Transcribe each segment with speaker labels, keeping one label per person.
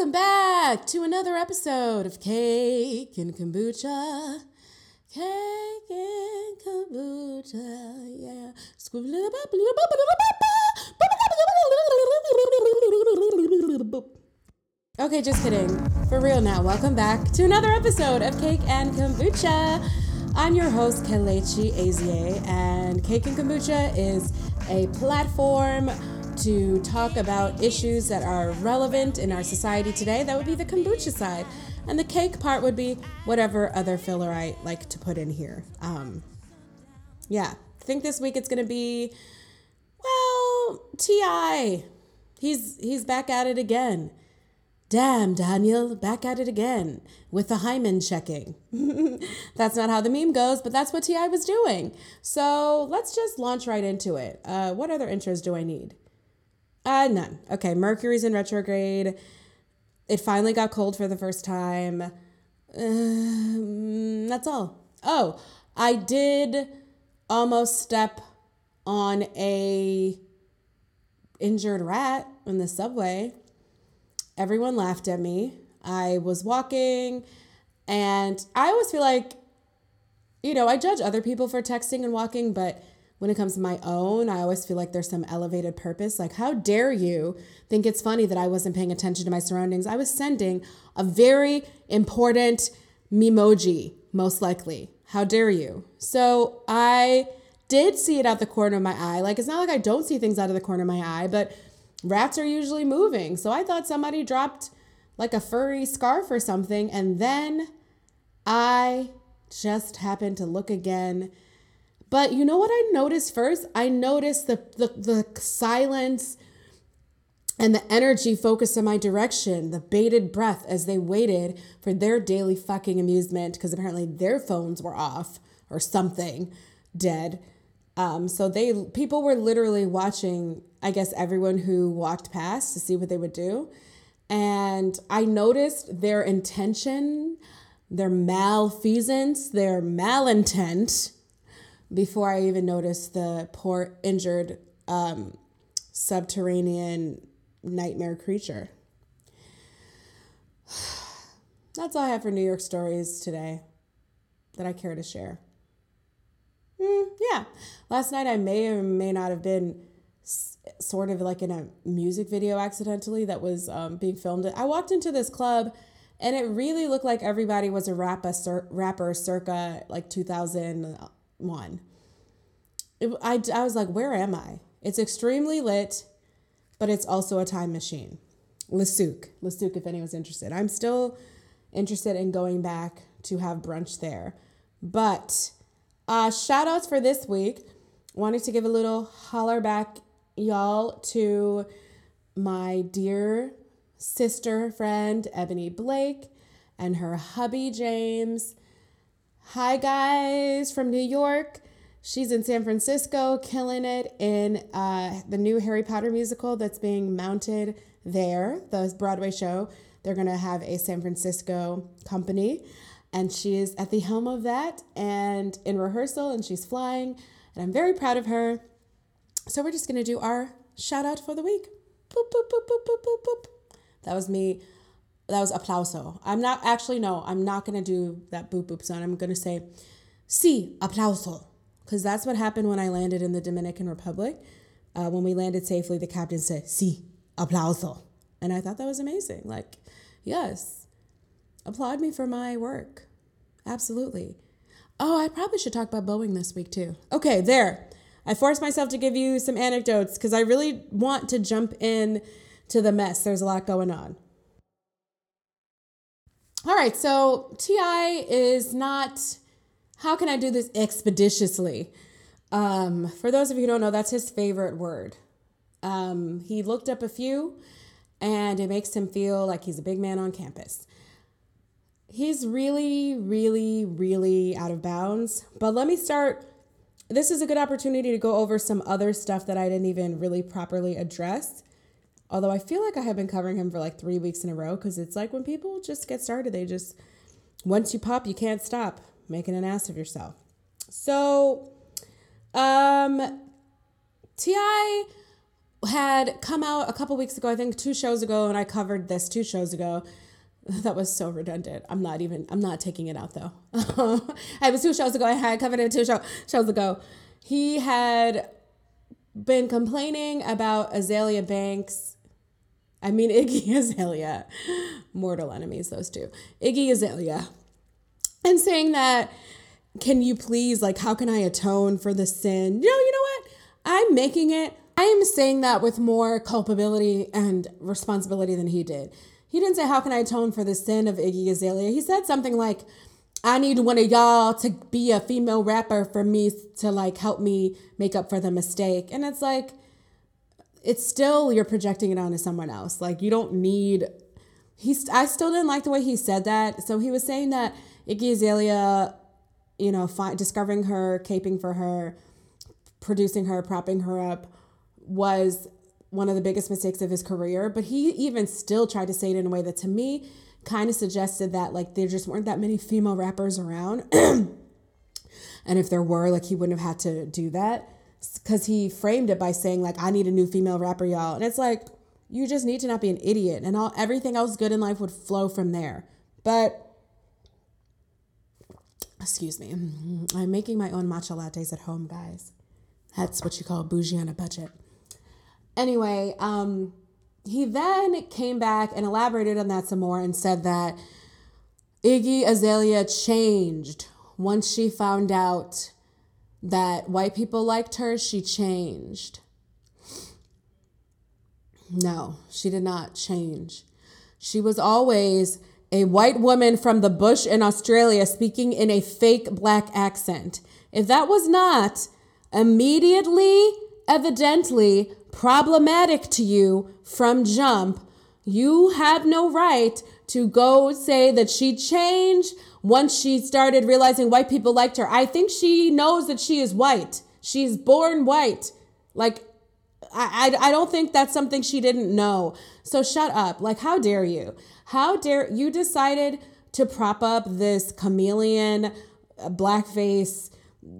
Speaker 1: Welcome back to another episode of Cake and Kombucha. Cake and Kombucha, yeah. Okay, just kidding. For real now. Welcome back to another episode of Cake and Kombucha. I'm your host, Kelechi Azie, and Cake and Kombucha is a platform to talk about issues that are relevant in our society today. That would be the kombucha side. And the cake part would be whatever other filler I like to put in here. Um, yeah, I think this week it's going to be, well, T.I. He's, he's back at it again. Damn, Daniel, back at it again with the hymen checking. that's not how the meme goes, but that's what T.I. was doing. So let's just launch right into it. Uh, what other intros do I need? Uh, none. Okay, Mercury's in retrograde. It finally got cold for the first time. Um, that's all. Oh, I did almost step on a injured rat in the subway. Everyone laughed at me. I was walking, and I always feel like, you know, I judge other people for texting and walking, but when it comes to my own, I always feel like there's some elevated purpose. Like, how dare you think it's funny that I wasn't paying attention to my surroundings? I was sending a very important memoji, most likely. How dare you? So I did see it out the corner of my eye. Like, it's not like I don't see things out of the corner of my eye, but rats are usually moving. So I thought somebody dropped like a furry scarf or something. And then I just happened to look again but you know what I noticed first? I noticed the, the, the silence and the energy focused in my direction, the bated breath as they waited for their daily fucking amusement because apparently their phones were off or something dead. Um, so they people were literally watching, I guess, everyone who walked past to see what they would do. And I noticed their intention, their malfeasance, their malintent before I even noticed the poor injured um, subterranean nightmare creature. That's all I have for New York stories today that I care to share. Mm, yeah. Last night I may or may not have been s- sort of like in a music video accidentally that was um, being filmed. I walked into this club and it really looked like everybody was a rapper, cir- rapper circa like 2000 one. It, I, I was like, where am I? It's extremely lit, but it's also a time machine. Le Souk, Lesuc, if anyone's interested. I'm still interested in going back to have brunch there. But uh, shout outs for this week. Wanted to give a little holler back, y'all, to my dear sister friend, Ebony Blake, and her hubby, James. Hi, guys from New York. She's in San Francisco, killing it in uh, the new Harry Potter musical that's being mounted there, the Broadway show. They're going to have a San Francisco company, and she is at the helm of that and in rehearsal, and she's flying, and I'm very proud of her. So we're just going to do our shout out for the week. Boop, boop, boop, boop, boop, boop, boop. That was me that was aplauso. I'm not actually no, I'm not gonna do that boop boop sound. I'm gonna say, "Si aplauso because that's what happened when I landed in the Dominican Republic. Uh, when we landed safely, the captain said, "Si aplauso, and I thought that was amazing. Like, yes, applaud me for my work. Absolutely. Oh, I probably should talk about Boeing this week too. Okay, there. I forced myself to give you some anecdotes because I really want to jump in to the mess. There's a lot going on. All right, so T.I. is not, how can I do this expeditiously? Um, for those of you who don't know, that's his favorite word. Um, he looked up a few and it makes him feel like he's a big man on campus. He's really, really, really out of bounds. But let me start. This is a good opportunity to go over some other stuff that I didn't even really properly address. Although I feel like I have been covering him for like three weeks in a row because it's like when people just get started, they just, once you pop, you can't stop making an ass of yourself. So, um, T.I., had come out a couple weeks ago, I think two shows ago, and I covered this two shows ago. That was so redundant. I'm not even, I'm not taking it out though. it was two shows ago. I had covered it two show, shows ago. He had been complaining about Azealia Banks. I mean, Iggy Azalea, mortal enemies, those two. Iggy Azalea. And saying that, can you please, like, how can I atone for the sin? You know, you know what? I'm making it I am saying that with more culpability and responsibility than he did. He didn't say, How can I atone for the sin of Iggy Azalea? He said something like, I need one of y'all to be a female rapper for me to like help me make up for the mistake. And it's like, it's still you're projecting it onto someone else. Like you don't need. He's. I still didn't like the way he said that. So he was saying that Iggy Azalea, you know, fi- discovering her, caping for her, producing her, propping her up, was one of the biggest mistakes of his career, but he even still tried to say it in a way that to me kind of suggested that like there just weren't that many female rappers around. and if there were, like he wouldn't have had to do that cuz he framed it by saying like I need a new female rapper y'all. And it's like you just need to not be an idiot and all everything else good in life would flow from there. But excuse me. I'm making my own matcha lattes at home, guys. That's what you call bougie on a budget. Anyway, um, he then came back and elaborated on that some more and said that Iggy Azalea changed once she found out that white people liked her, she changed. No, she did not change. She was always a white woman from the bush in Australia speaking in a fake black accent. If that was not immediately, evidently problematic to you from jump, you have no right to go say that she changed once she started realizing white people liked her. I think she knows that she is white. She's born white. Like, I, I, I don't think that's something she didn't know. So shut up. Like, how dare you? How dare you decided to prop up this chameleon, uh, blackface,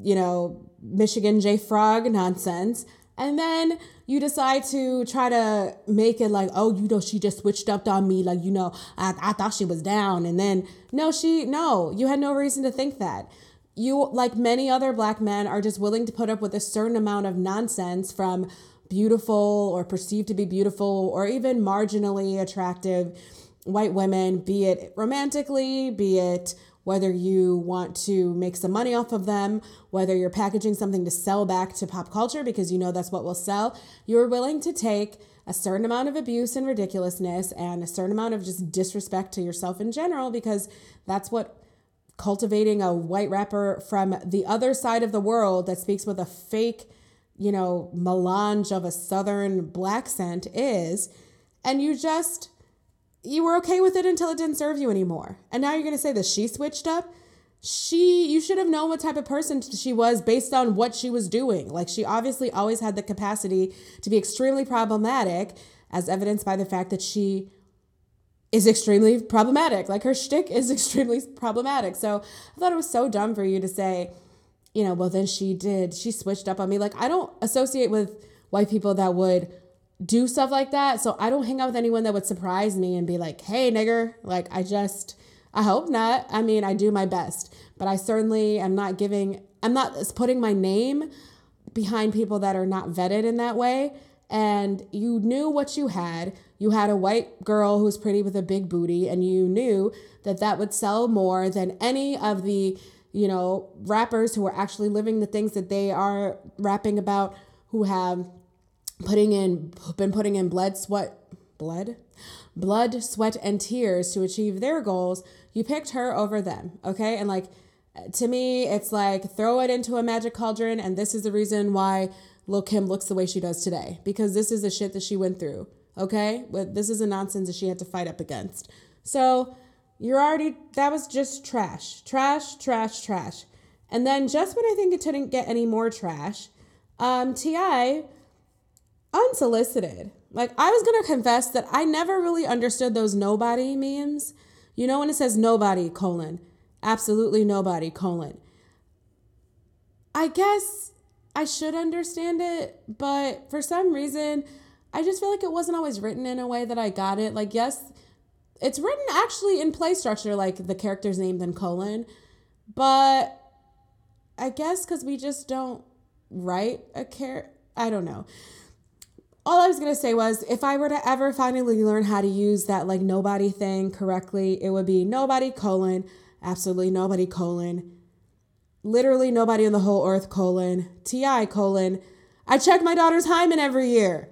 Speaker 1: you know, Michigan J Frog nonsense. And then you decide to try to make it like, oh, you know, she just switched up on me. Like, you know, I, I thought she was down. And then, no, she, no, you had no reason to think that. You, like many other black men, are just willing to put up with a certain amount of nonsense from beautiful or perceived to be beautiful or even marginally attractive white women, be it romantically, be it whether you want to make some money off of them, whether you're packaging something to sell back to pop culture because you know that's what will sell, you're willing to take a certain amount of abuse and ridiculousness and a certain amount of just disrespect to yourself in general because that's what cultivating a white rapper from the other side of the world that speaks with a fake, you know, melange of a southern black scent is. And you just you were okay with it until it didn't serve you anymore. And now you're going to say that she switched up? She, you should have known what type of person she was based on what she was doing. Like, she obviously always had the capacity to be extremely problematic, as evidenced by the fact that she is extremely problematic. Like, her shtick is extremely problematic. So I thought it was so dumb for you to say, you know, well, then she did, she switched up on me. Like, I don't associate with white people that would do stuff like that. So I don't hang out with anyone that would surprise me and be like, hey, nigger. Like, I just, I hope not. I mean, I do my best, but I certainly am not giving, I'm not putting my name behind people that are not vetted in that way. And you knew what you had. You had a white girl who's pretty with a big booty, and you knew that that would sell more than any of the, you know, rappers who are actually living the things that they are rapping about, who have putting in been putting in blood, sweat, blood, blood, sweat, and tears to achieve their goals, you picked her over them. Okay. And like to me, it's like throw it into a magic cauldron, and this is the reason why Lil Kim looks the way she does today. Because this is the shit that she went through. Okay? But this is a nonsense that she had to fight up against. So you're already that was just trash. Trash, trash, trash. And then just when I think it didn't get any more trash, um, T.I unsolicited. Like I was gonna confess that I never really understood those nobody memes. You know when it says nobody colon, absolutely nobody colon. I guess I should understand it, but for some reason I just feel like it wasn't always written in a way that I got it. Like, yes, it's written actually in play structure, like the character's name then colon, but I guess because we just don't write a care. I don't know. All I was gonna say was if I were to ever finally learn how to use that like nobody thing correctly, it would be nobody colon, absolutely nobody colon, literally nobody on the whole earth colon, ti colon. I check my daughter's hymen every year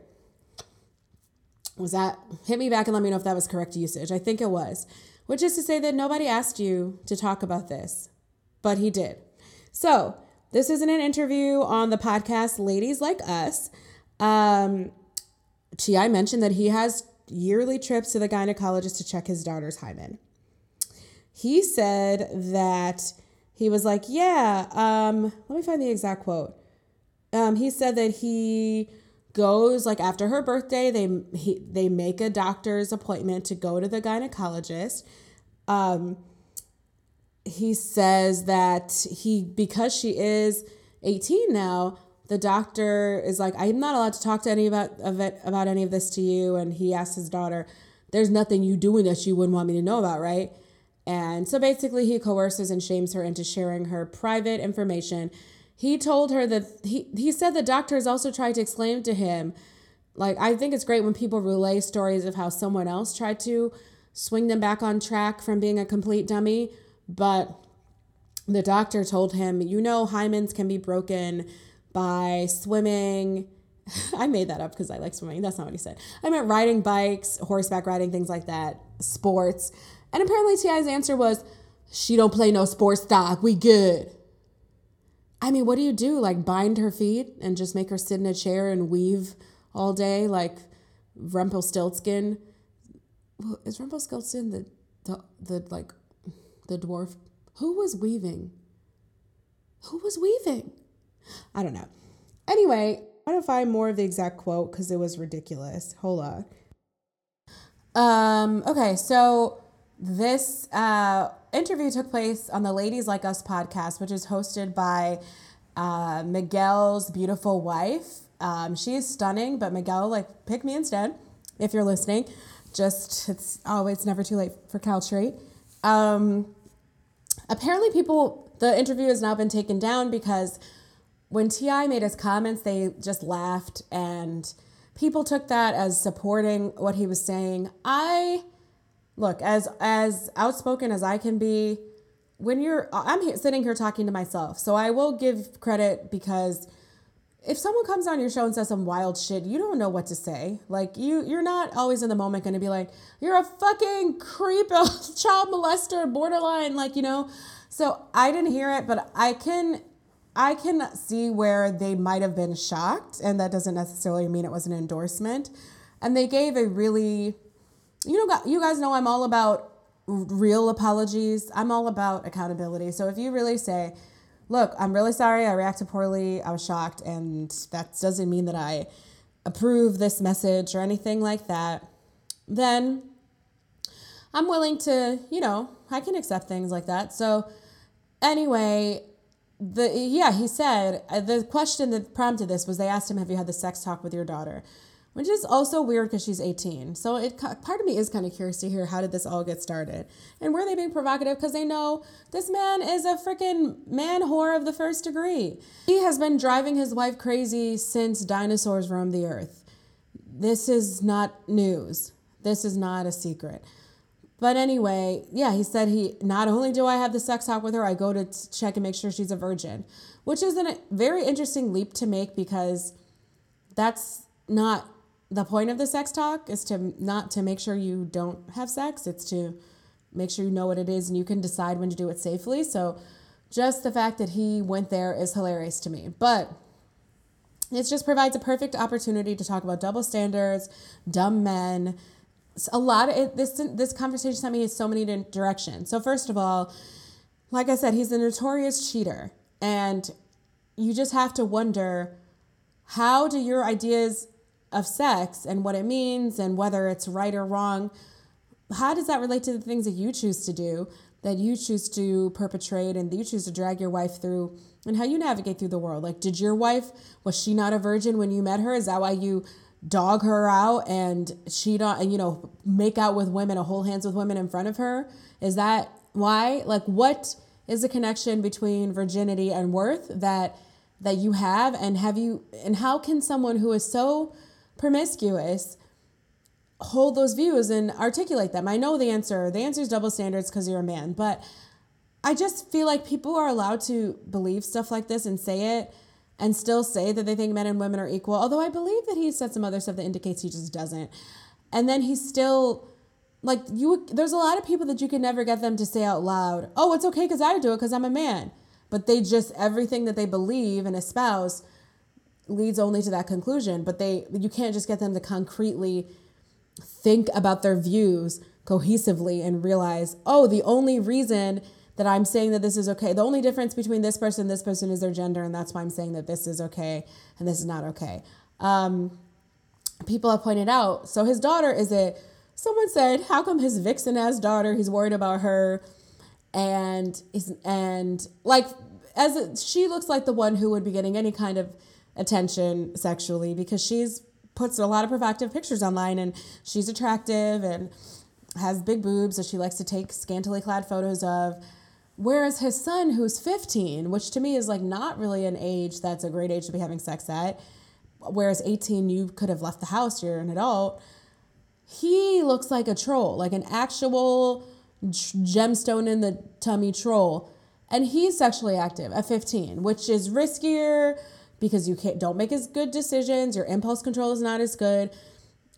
Speaker 1: was that hit me back and let me know if that was correct usage. I think it was, which is to say that nobody asked you to talk about this, but he did. So this isn't an interview on the podcast Ladies Like Us. Um, T.I. mentioned that he has yearly trips to the gynecologist to check his daughter's hymen. He said that he was like, yeah, um, let me find the exact quote. Um, he said that he goes like after her birthday they he, they make a doctor's appointment to go to the gynecologist um he says that he because she is 18 now the doctor is like i'm not allowed to talk to any about of it about any of this to you. And he asks his daughter there's nothing you doing that you wouldn't want me to know about right? And so basically he coerces and shames her into sharing her private information. He told her that he, he said the doctors also tried to explain to him like i think it's great when people relay stories of how someone else tried to swing them back on track from being a complete dummy but the doctor told him you know hymens can be broken by swimming i made that up because i like swimming that's not what he said i meant riding bikes horseback riding things like that sports and apparently ti's answer was she don't play no sports doc. we good I mean, what do you do? Like bind her feet and just make her sit in a chair and weave all day like Rumpelstiltskin? Well, is Rumpelstiltskin the, the, the like the dwarf? Who was weaving? Who was weaving? I don't know. Anyway, I want to find more of the exact quote because it was ridiculous. Hold on. Um, okay, so this uh, interview took place on the Ladies Like Us podcast, which is hosted by uh, Miguel's beautiful wife. Um, she is stunning, but Miguel, like, pick me instead if you're listening. Just, it's, it's never too late for Cal Treat. Um, apparently, people, the interview has now been taken down because when T.I. made his comments, they just laughed and people took that as supporting what he was saying. I look as as outspoken as I can be. When you're, I'm sitting here talking to myself, so I will give credit because if someone comes on your show and says some wild shit, you don't know what to say. Like you, you're not always in the moment going to be like, "You're a fucking creep, child molester, borderline," like you know. So I didn't hear it, but I can, I can see where they might have been shocked, and that doesn't necessarily mean it was an endorsement. And they gave a really you know, you guys know I'm all about real apologies. I'm all about accountability. So if you really say, look, I'm really sorry, I reacted poorly, I was shocked, and that doesn't mean that I approve this message or anything like that, then I'm willing to, you know, I can accept things like that. So anyway, the yeah, he said uh, the question that prompted this was they asked him, "Have you had the sex talk with your daughter?" which is also weird because she's 18. So it part of me is kind of curious to hear how did this all get started, and were they being provocative because they know this man is a freaking man whore of the first degree. He has been driving his wife crazy since dinosaurs roamed the earth. This is not news. This is not a secret. But anyway, yeah, he said he not only do I have the sex talk with her, I go to check and make sure she's a virgin, which is a very interesting leap to make because that's not the point of the sex talk is to not to make sure you don't have sex. It's to make sure you know what it is and you can decide when to do it safely. So just the fact that he went there is hilarious to me. But it just provides a perfect opportunity to talk about double standards dumb men a lot of it, this this conversation sent me in so many directions so first of all like i said he's a notorious cheater and you just have to wonder how do your ideas of sex and what it means and whether it's right or wrong, how does that relate to the things that you choose to do, that you choose to perpetrate and that you choose to drag your wife through and how you navigate through the world? Like, did your wife, was she not a virgin when you met her? Is that why you dog her out and cheat on and you know make out with women or hold hands with women in front of her? Is that why? Like what is the connection between virginity and worth that that you have? And have you and how can someone who is so promiscuous hold those views and articulate them? I know the answer. The answer is double standards because you're a man but i just feel like people are allowed to believe stuff like this and say it and still say that they think men and women are equal. Although I believe that he said some other stuff that indicates he just doesn't. And then he's still like you there's a lot of people that you can never get them to say out loud, "Oh, it's okay cuz I do it cuz I'm a man." But they just everything that they believe and espouse leads only to that conclusion, but they you can't just get them to concretely think about their views cohesively and realize, "Oh, the only reason that I'm saying that this is okay. The only difference between this person and this person is their gender, and that's why I'm saying that this is okay and this is not okay. Um, people have pointed out. So his daughter is a. Someone said, "How come his vixen ass daughter? He's worried about her, and he's and like as a, she looks like the one who would be getting any kind of attention sexually because she's puts a lot of provocative pictures online and she's attractive and has big boobs that she likes to take scantily clad photos of Whereas his son, who's 15, which to me is like not really an age that's a great age to be having sex at, whereas 18, you could have left the house, you're an adult, he looks like a troll, like an actual gemstone in the tummy troll. And he's sexually active at 15, which is riskier because you can't don't make as good decisions. Your impulse control is not as good.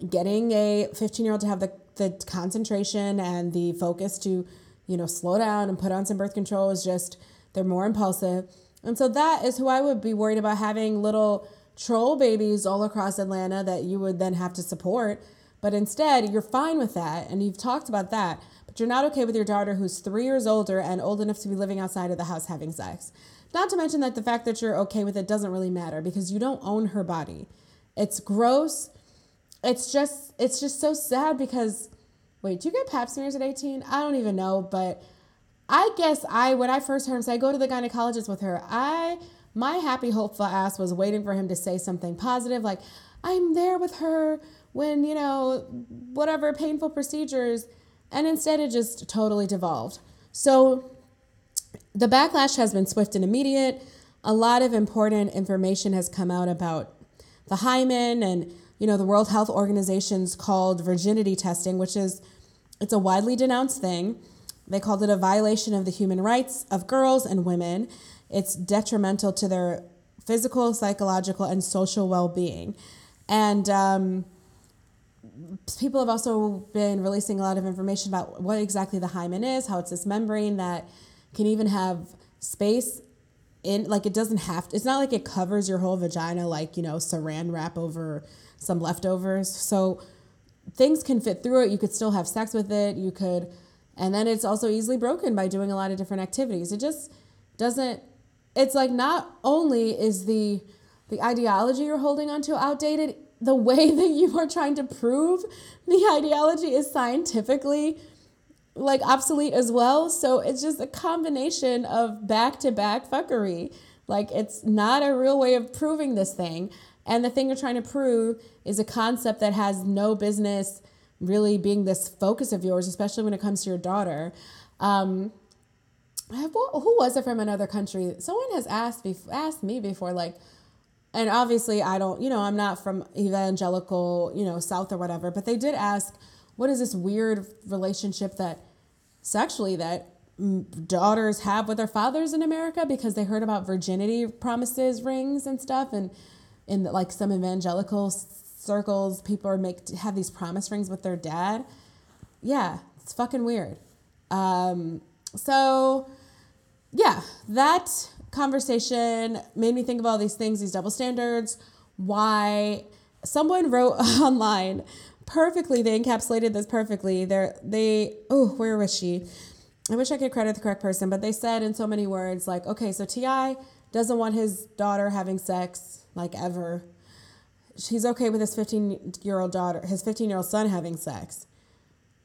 Speaker 1: Getting a 15 year old to have the, the concentration and the focus to you know, slow down and put on some birth control is just, they're more impulsive. And so that is who I would be worried about having little troll babies all across Atlanta that you would then have to support. But instead, you're fine with that. And you've talked about that. But you're not okay with your daughter who's three years older and old enough to be living outside of the house having sex. Not to mention that the fact that you're okay with it doesn't really matter because you don't own her body. It's gross. It's just it's just so sad because Wait, do you get pap smears at 18? I don't even know, but I guess I when I first heard him say, I go to the gynecologist with her, I my happy hopeful ass was waiting for him to say something positive, like, I'm there with her when, you know, whatever painful procedures. And instead it just totally devolved. So the backlash has been swift and immediate. A lot of important information has come out about the hymen and you know, the World Health Organization's called virginity testing, which is it's a widely denounced thing. They called it a violation of the human rights of girls and women. It's detrimental to their physical, psychological, and social well-being. And um, people have also been releasing a lot of information about what exactly the hymen is, how it's this membrane that can even have space in like it doesn't have to, it's not like it covers your whole vagina like you know saran wrap over some leftovers. So things can fit through it. You could still have sex with it. You could, and then it's also easily broken by doing a lot of different activities. It just doesn't, it's like not only is the, the ideology you're holding onto outdated, the way that you are trying to prove the ideology is scientifically like obsolete as well. So it's just a combination of back to back fuckery. Like it's not a real way of proving this thing. And the thing you're trying to prove is a concept that has no business really being this focus of yours, especially when it comes to your daughter. Um, who was it from another country? Someone has asked asked me before, like, and obviously I don't, you know, I'm not from evangelical, you know, South or whatever, but they did ask, what is this weird relationship that sexually that daughters have with their fathers in America because they heard about virginity promises rings and stuff and in the, like some evangelical circles, people are make have these promise rings with their dad. Yeah, it's fucking weird. Um, so yeah, that conversation made me think of all these things, these double standards. Why someone wrote online perfectly, they encapsulated this perfectly. They're, they, oh, where was she? I wish I could credit the correct person, but they said in so many words, like, okay, so T.I. doesn't want his daughter having sex like ever. He's okay with his 15 year old daughter, his 15 year old son having sex,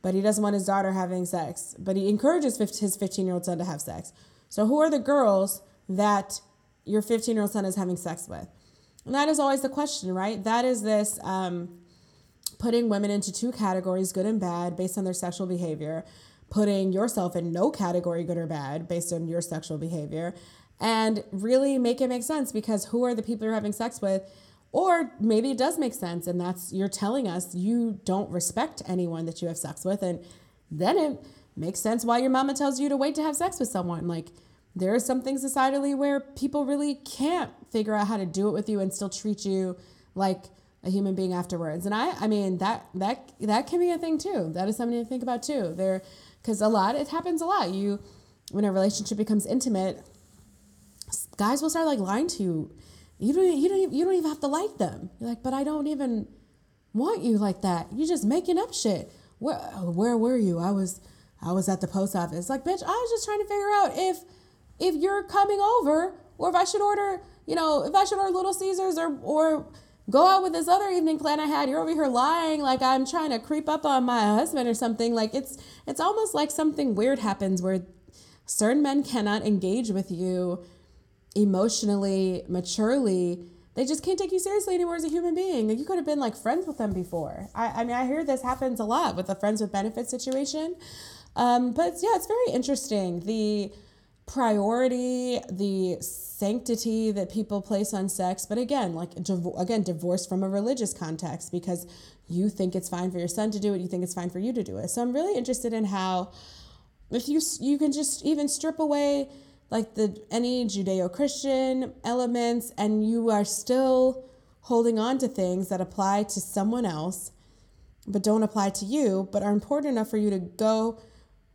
Speaker 1: but he doesn't want his daughter having sex. But he encourages his 15 year old son to have sex. So, who are the girls that your 15 year old son is having sex with? And that is always the question, right? That is this um, putting women into two categories, good and bad, based on their sexual behavior, putting yourself in no category, good or bad, based on your sexual behavior, and really make it make sense because who are the people you're having sex with? Or maybe it does make sense, and that's you're telling us you don't respect anyone that you have sex with, and then it makes sense why your mama tells you to wait to have sex with someone. Like, there are some things societally where people really can't figure out how to do it with you and still treat you like a human being afterwards. And I, I mean, that that that can be a thing too. That is something to think about too. There, because a lot it happens a lot. You, when a relationship becomes intimate, guys will start like lying to you. You don't, you don't, you don't even have to like them. You're like, but I don't even want you like that. You're just making up shit. Where, where were you? I was, I was at the post office. Like, bitch, I was just trying to figure out if if you're coming over or if I should order, you know, if I should order Little Caesars or or go out with this other evening plan I had. You're over here lying like I'm trying to creep up on my husband or something. Like it's it's almost like something weird happens where certain men cannot engage with you emotionally, maturely. They just can't take you seriously anymore as a human being. You could have been like friends with them before. I, I mean, I hear this happens a lot with the friends with benefits situation. Um, but yeah, it's very interesting. The priority, the sanctity that people place on sex, but again, like again, divorced from a religious context because you think it's fine for your son to do it, you think it's fine for you to do it. So I'm really interested in how if you you can just even strip away like the any Judeo-Christian elements and you are still holding on to things that apply to someone else but don't apply to you, but are important enough for you to go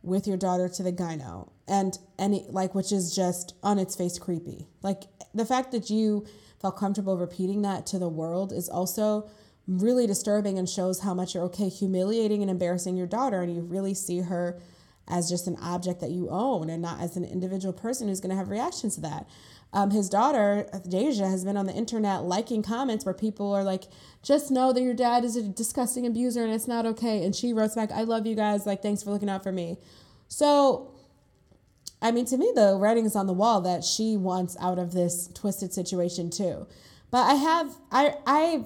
Speaker 1: with your daughter to the gyno. And any like which is just on its face creepy. Like the fact that you felt comfortable repeating that to the world is also really disturbing and shows how much you're okay humiliating and embarrassing your daughter and you really see her as just an object that you own and not as an individual person who's going to have reactions to that. Um, his daughter Deyjah has been on the internet liking comments where people are like just know that your dad is a disgusting abuser and it's not okay. And she wrote back i love you guys like thanks for looking out for me. So I mean, to me, the writing is on the wall that she wants out of this twisted situation too. But I have, I, I,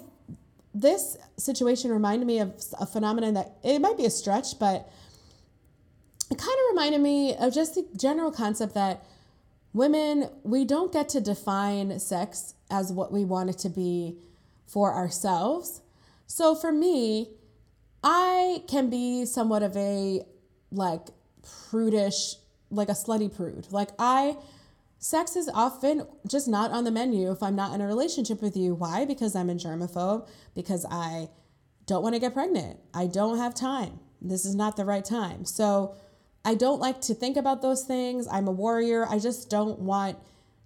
Speaker 1: this situation reminded me of a phenomenon that it might be a stretch, but it kind of reminded me of just the general concept that women, we don't get to define sex as what we want it to be for ourselves. So for me, I can be somewhat of a like prudish like a slutty prude. Like I sex is often just not on the menu if I'm not in a relationship with you. Why? Because I'm a germaphobe, because I don't want to get pregnant. I don't have time. This is not the right time. So I don't like to think about those things. I'm a warrior. I just don't want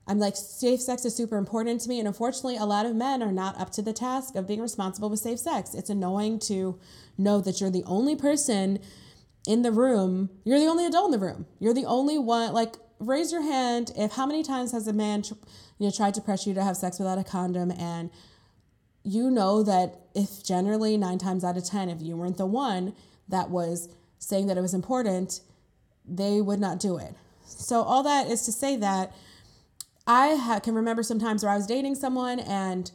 Speaker 1: I'm like safe sex is super important to me and unfortunately a lot of men are not up to the task of being responsible with safe sex. It's annoying to know that you're the only person in the room, you're the only adult in the room. You're the only one. Like, raise your hand if how many times has a man, you know, tried to pressure you to have sex without a condom, and you know that if generally nine times out of ten, if you weren't the one that was saying that it was important, they would not do it. So all that is to say that I ha- can remember sometimes where I was dating someone and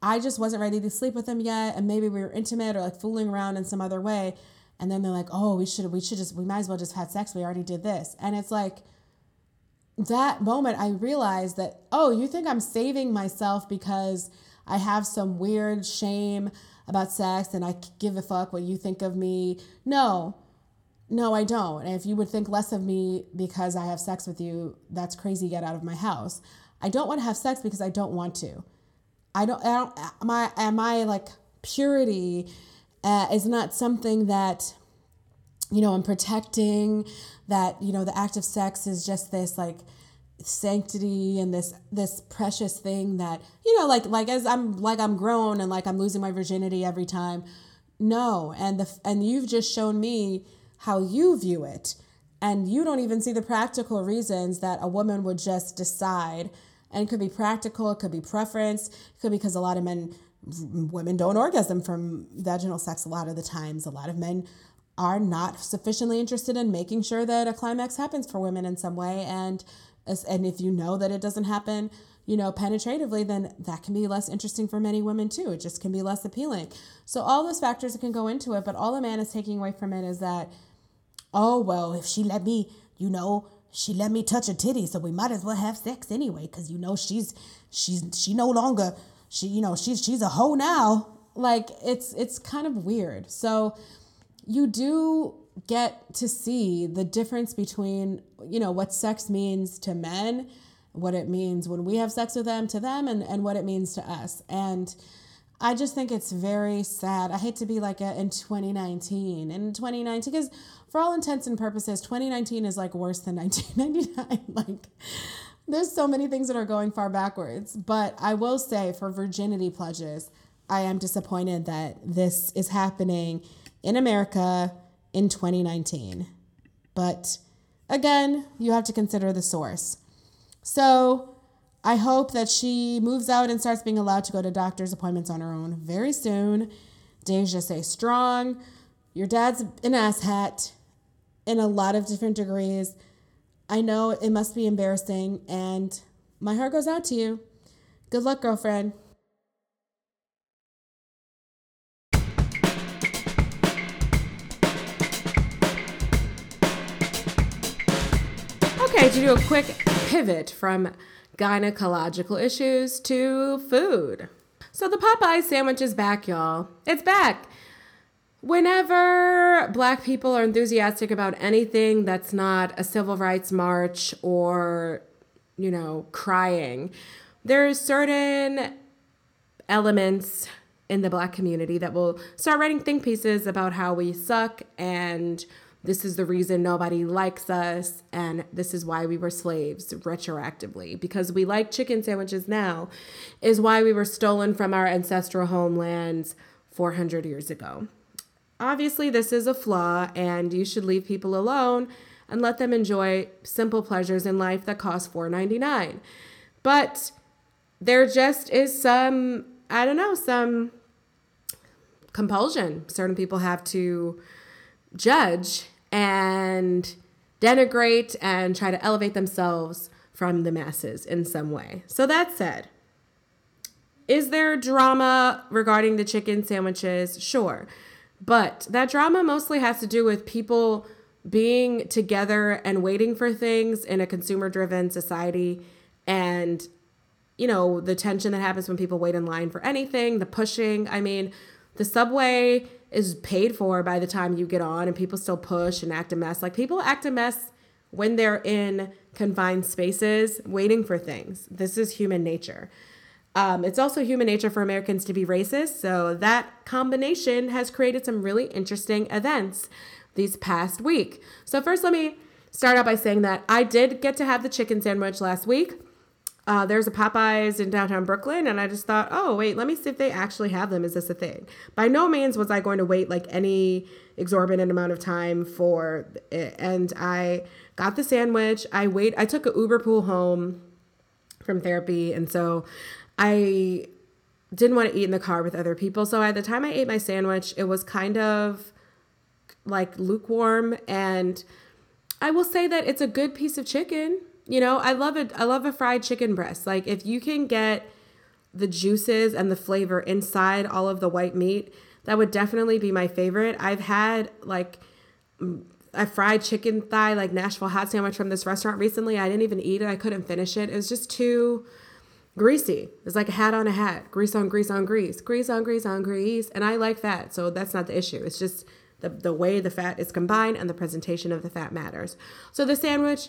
Speaker 1: I just wasn't ready to sleep with them yet, and maybe we were intimate or like fooling around in some other way and then they're like, "Oh, we should we should just we might as well just had sex. We already did this." And it's like that moment I realized that, "Oh, you think I'm saving myself because I have some weird shame about sex and I give a fuck what you think of me?" No. No, I don't. If you would think less of me because I have sex with you, that's crazy. Get out of my house. I don't want to have sex because I don't want to. I don't. I don't. My am I like purity uh, is not something that you know i'm protecting that you know the act of sex is just this like sanctity and this this precious thing that you know like like as i'm like i'm grown and like i'm losing my virginity every time no and the and you've just shown me how you view it and you don't even see the practical reasons that a woman would just decide and it could be practical it could be preference it could be because a lot of men women don't orgasm from vaginal sex a lot of the times. A lot of men are not sufficiently interested in making sure that a climax happens for women in some way. And and if you know that it doesn't happen, you know, penetratively, then that can be less interesting for many women too. It just can be less appealing. So all those factors can go into it, but all a man is taking away from it is that, oh well, if she let me, you know, she let me touch her titty, so we might as well have sex anyway, because you know she's she's she no longer she you know she's she's a hoe now. Like it's it's kind of weird. So you do get to see the difference between you know what sex means to men what it means when we have sex with them to them and, and what it means to us and i just think it's very sad i hate to be like a, in 2019 in 2019 because for all intents and purposes 2019 is like worse than 1999 like there's so many things that are going far backwards but i will say for virginity pledges i am disappointed that this is happening in america in 2019. But again, you have to consider the source. So I hope that she moves out and starts being allowed to go to doctor's appointments on her own very soon. Deyjah, stay strong. Your dad's an asshat in a lot of different degrees. I know it must be embarrassing, and my heart goes out to you. Good luck, girlfriend. Okay, to do a quick pivot from gynecological issues to food. So the Popeye sandwich is back, y'all. It's back. Whenever black people are enthusiastic about anything that's not a civil rights march or, you know, crying, there's certain elements in the black community that will start writing think pieces about how we suck and this is the reason nobody likes us and this is why we were slaves retroactively. Because we like chicken sandwiches now is why we were stolen from our ancestral homelands 400 years ago obviously this is a flaw and you should leave people alone and let them enjoy simple pleasures in life that cost 4.99 but there just is some i don't know some compulsion certain people have to judge and denigrate and try to elevate themselves from the masses in some way. So that said, is there drama regarding the chicken sandwiches? Sure. But that drama mostly has to do with people being together and waiting for things in a consumer driven society and you know the tension that happens when people wait in line for anything the pushing i mean the subway is paid for by the time you get on and people still push and act a mess. Like people act a mess when they're in confined spaces waiting for things. This is human nature. Um, it's also human nature for Americans to be racist. So that combination has created some really interesting events these past week. So first, let me start out by saying that I did get to have the chicken sandwich last week uh, there's a Popeyes in downtown Brooklyn, and I just thought, oh, wait, let me see if they actually have them. Is this a thing? By no means was I going to wait like any exorbitant amount of time for it. And I got the sandwich. I wait. I took a Uber pool home from therapy, and so I didn't want to eat in the car with other people. So at the time I ate my sandwich, it was kind of like lukewarm, and I will say that it's a good piece of chicken. You know, I love it. I love a fried chicken breast. Like if you can get the juices and the flavor inside all of the white meat, that would definitely be my favorite. I've had like a fried chicken thigh, like Nashville hot sandwich from this restaurant recently. I didn't even eat it. I couldn't finish it. It was just too greasy. It's like a hat on a hat, grease on grease on grease, grease on grease on grease. And I like fat, so that's not the issue. It's just the, the way the fat is combined and the presentation of the fat matters. So the sandwich,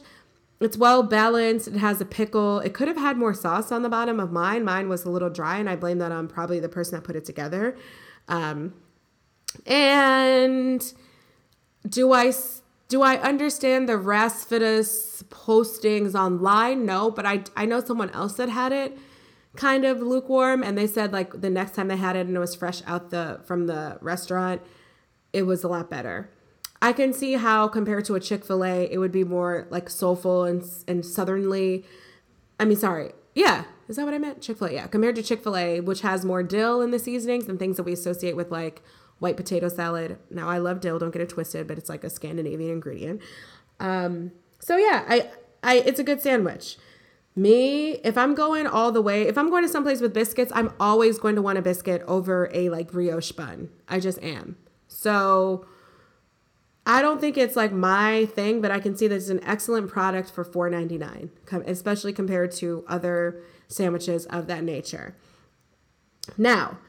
Speaker 1: it's well balanced. It has a pickle. It could have had more sauce on the bottom of mine. Mine was a little dry, and I blame that on probably the person that put it together. Um, and do I do I understand the Rasfidus postings online? No, but I I know someone else that had it kind of lukewarm, and they said like the next time they had it and it was fresh out the from the restaurant, it was a lot better. I can see how compared to a Chick-fil-A, it would be more like soulful and and southernly. I mean, sorry. Yeah, is that what I meant? Chick-fil-A. Yeah, compared to Chick-fil-A, which has more dill in the seasonings and things that we associate with like white potato salad. Now, I love dill, don't get it twisted, but it's like a Scandinavian ingredient. Um, so yeah, I I it's a good sandwich. Me, if I'm going all the way, if I'm going to someplace with biscuits, I'm always going to want a biscuit over a like brioche bun. I just am. So I don't think it's like my thing, but I can see that it's an excellent product for $4.99, especially compared to other sandwiches of that nature. Now,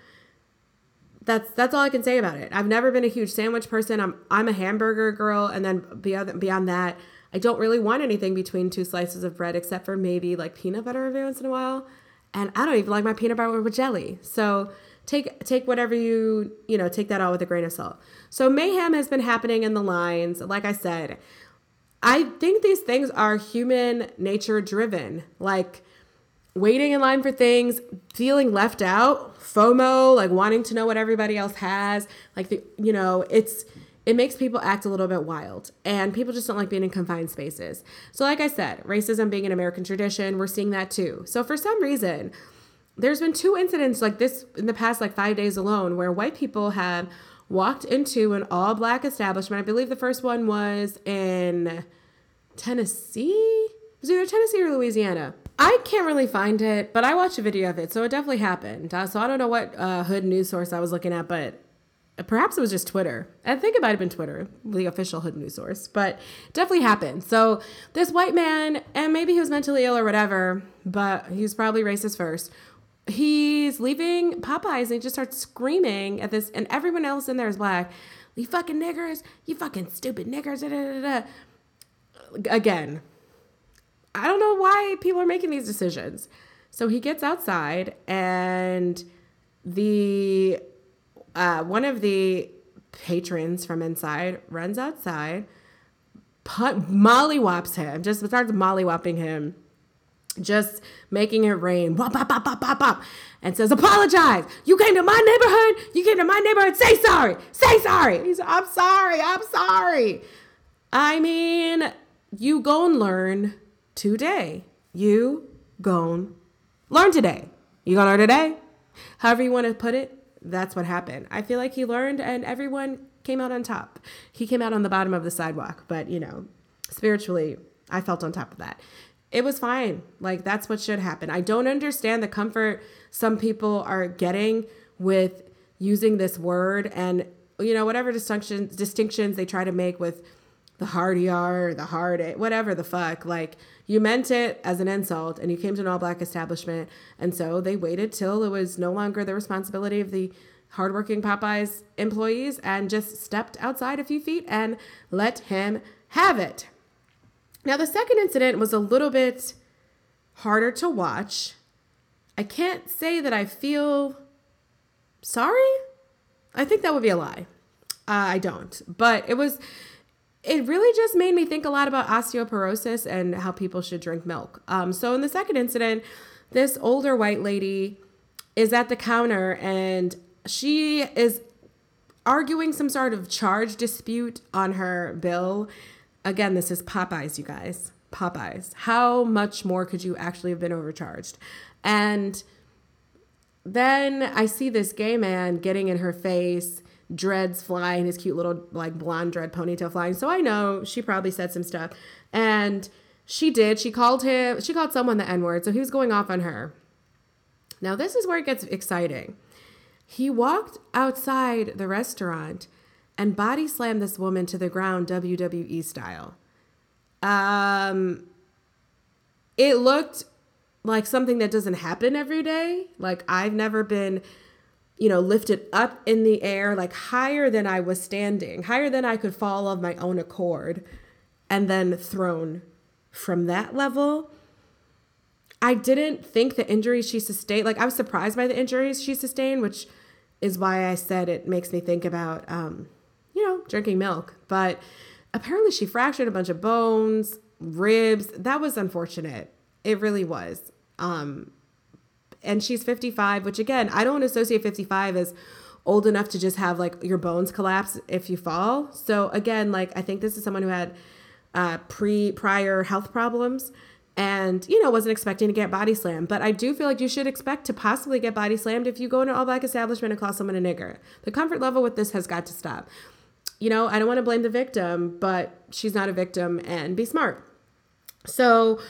Speaker 1: that's that's all I can say about it. I've never been a huge sandwich person. I'm I'm a hamburger girl, and then beyond uh, beyond that, I don't really want anything between two slices of bread except for maybe like peanut butter every once in a while. And I don't even like my peanut butter with jelly. So take take whatever you you know take that all with a grain of salt. So mayhem has been happening in the lines. Like I said, I think these things are human nature driven. Like waiting in line for things, feeling left out, FOMO, like wanting to know what everybody else has. Like the you know it's it makes people act a little bit wild and people just don't like being in confined spaces. So, like I said, racism being an American tradition, we're seeing that too. So, for some reason, there's been two incidents like this in the past like five days alone where white people have walked into an all black establishment. I believe the first one was in Tennessee. It was either Tennessee or Louisiana. I can't really find it, but I watched a video of it, so it definitely happened. Uh, so I don't know what uh, hood news source I was looking at, but perhaps it was just Twitter. I think it might have been Twitter, the official hood news source, but definitely happened. So this white man, and maybe he was mentally ill or whatever, but he was probably racist first. He's leaving Popeyes and he just starts screaming at this, and everyone else in there is black. You fucking niggers, you fucking stupid niggers. Da, da, da, Again, I don't know why people are making these decisions. So he gets outside and the uh, one of the patrons from inside runs outside, put, mollywops him, just starts mollywopping him, just making it rain, wop, wop, wop, wop, wop, wop, and says, Apologize. You came to my neighborhood. You came to my neighborhood. Say sorry. Say sorry. He's, I'm sorry. I'm sorry. I mean, you go and learn today. You go and learn today. You gonna learn today? However you want to put it, that's what happened. I feel like he learned and everyone came out on top. He came out on the bottom of the sidewalk, but you know, spiritually, I felt on top of that. It was fine. Like that's what should happen. I don't understand the comfort some people are getting with using this word and you know whatever distinctions distinctions they try to make with the hard ER, the hard whatever the fuck. Like you meant it as an insult and you came to an all black establishment. And so they waited till it was no longer the responsibility of the hardworking Popeyes employees and just stepped outside a few feet and let him have it. Now, the second incident was a little bit harder to watch. I can't say that I feel sorry. I think that would be a lie. Uh, I don't. But it was it really just made me think a lot about osteoporosis and how people should drink milk. Um, so in the second incident, this older white lady is at the counter and she is arguing some sort of charge dispute on her bill. Again, this is Popeyes, you guys. Popeyes. How much more could you actually have been overcharged? And then I see this gay man getting in her face dreads flying, his cute little like blonde dread ponytail flying. So I know she probably said some stuff. And she did. She called him, she called someone the N word. So he was going off on her. Now, this is where it gets exciting. He walked outside the restaurant and body slammed this woman to the ground, WWE style. Um, it looked like something that doesn't happen every day. Like, I've never been you know, lifted up in the air, like higher than I was standing, higher than I could fall of my own accord, and then thrown from that level. I didn't think the injuries she sustained, like I was surprised by the injuries she sustained, which is why I said it makes me think about, um, you know, drinking milk. But apparently she fractured a bunch of bones, ribs. That was unfortunate. It really was. Um, and she's 55, which again, I don't associate 55 as old enough to just have like your bones collapse if you fall. So again, like I think this is someone who had uh, pre prior health problems and you know wasn't expecting to get body slammed. But i do feel like you should expect to possibly get body slammed if you go into an all black establishment and call someone a nigger. The comfort level with this has got to stop. You know i don't want to blame the victim but she's not a victim and be smart. So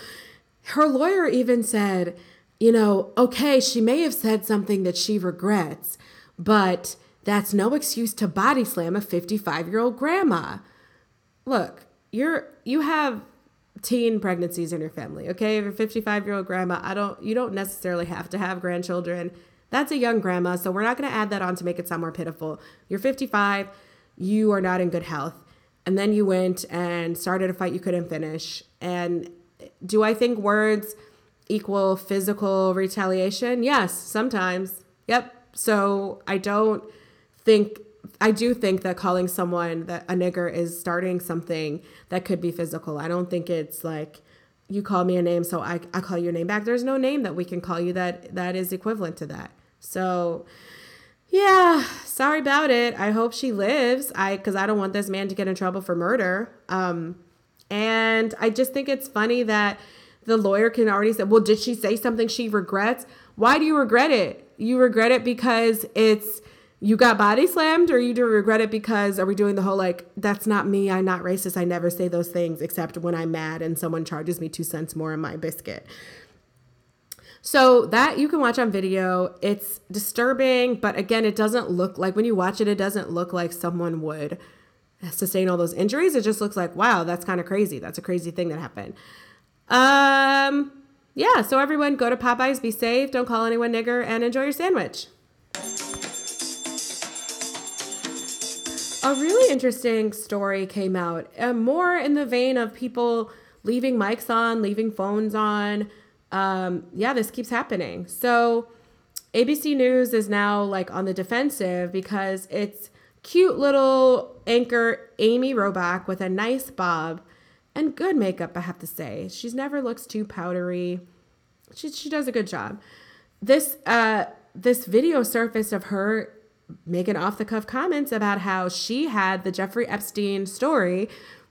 Speaker 1: her lawyer even said, you know, okay, she may have said something that she regrets, but that's no excuse to body slam a 55 year old grandma. Look, you're you have teen pregnancies in your family. Okay, if you're 55 year old grandma, I don't you don't necessarily have to have grandchildren. That's a young grandma, so we're not going to add that on to make it sound more pitiful. You're 55, you are not in good health. And then you went and started a fight you couldn't finish. And do I think words equal physical retaliation? Yes, sometimes. Yep. So I don't think I do think that calling someone that a nigger is starting something that could be physical. I don't think it's like you call me a name, so I, I call you a name back. There's no name that we can call you that that is equivalent to that. So yeah, sorry about it. I hope she lives. I because I don't want this man to get in trouble for murder. Um, and I just think it's funny that the lawyer can already say, well, did she say something she regrets? Why do you regret it? You regret it because it's you got body slammed or you do regret it because are we doing the whole like that's not me i'm not racist i never say those things except when i'm mad and someone charges me two cents more in my biscuit. So that you can watch on video. It's disturbing but again it doesn't look like when you watch it it doesn't look like someone would sustain all those injuries. It just looks like wow that's kind of crazy. That's a crazy thing that happened um yeah so everyone go to popeyes be safe don't call anyone nigger and enjoy your sandwich a really interesting story came out, uh, more in the vein of people leaving mics on, leaving phones on. Um, yeah, this keeps happening. So, ABC News is now like on the defensive because it's cute little anchor Amy Robach with a nice bob and good makeup, I have to say. She's never looks too powdery. She, she does a good job. This uh this video surfaced of her making off the cuff comments about how she had the Jeffrey Epstein story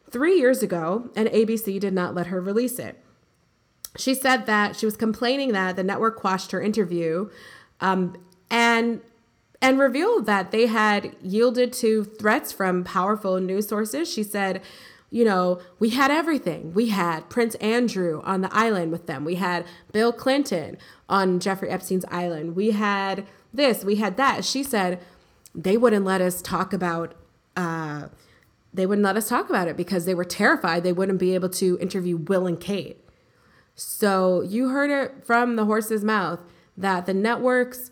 Speaker 1: three years ago and ABC did not let her release it. She said that she was complaining that the network quashed her interview um, and and revealed that they had yielded to threats from powerful news sources. She said, you know, we had everything. We had Prince Andrew on the island with them. We had Bill Clinton on Jeffrey Epstein's island. We had this, we had that. She said they wouldn't let us talk about uh, they wouldn't let us talk about it because they were terrified they wouldn't be able to interview Will and Kate. So you heard it from the horse's mouth that the networks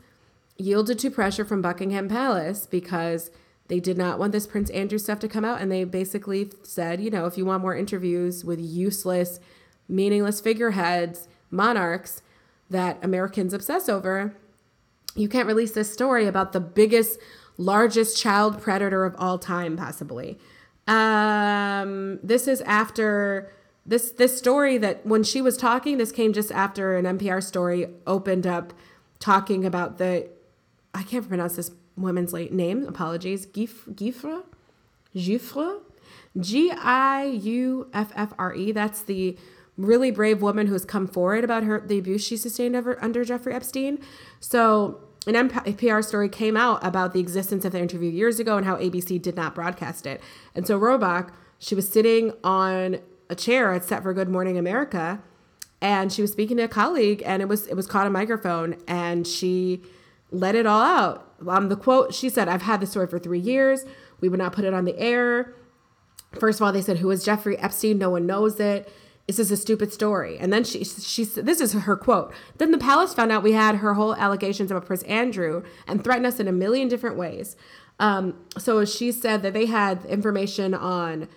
Speaker 1: yielded to pressure from Buckingham Palace because they did not want this Prince Andrew stuff to come out. And they basically said, you know, if you want more interviews with useless, meaningless figureheads, monarchs that Americans obsess over, you can't release this story about the biggest, largest child predator of all time, possibly. Um, this is after this this story that when she was talking, this came just after an NPR story opened up talking about the I can't pronounce this woman's late name. Apologies. Gif, Gifre, Gifre, G I U F F R E. That's the really brave woman who has come forward about her the abuse she sustained over, under Jeffrey Epstein. So an NPR story came out about the existence of the interview years ago and how ABC did not broadcast it. And so Robach, she was sitting on a chair at Set for Good Morning America, and she was speaking to a colleague, and it was it was caught a microphone, and she let it all out. Um, the quote she said, "I've had this story for three years. We would not put it on the air. First of all, they said, "Who is Jeffrey Epstein? No one knows it." this is a stupid story. And then she she said this is her quote. Then the palace found out we had her whole allegations about Prince Andrew and threatened us in a million different ways. Um, so she said that they had information on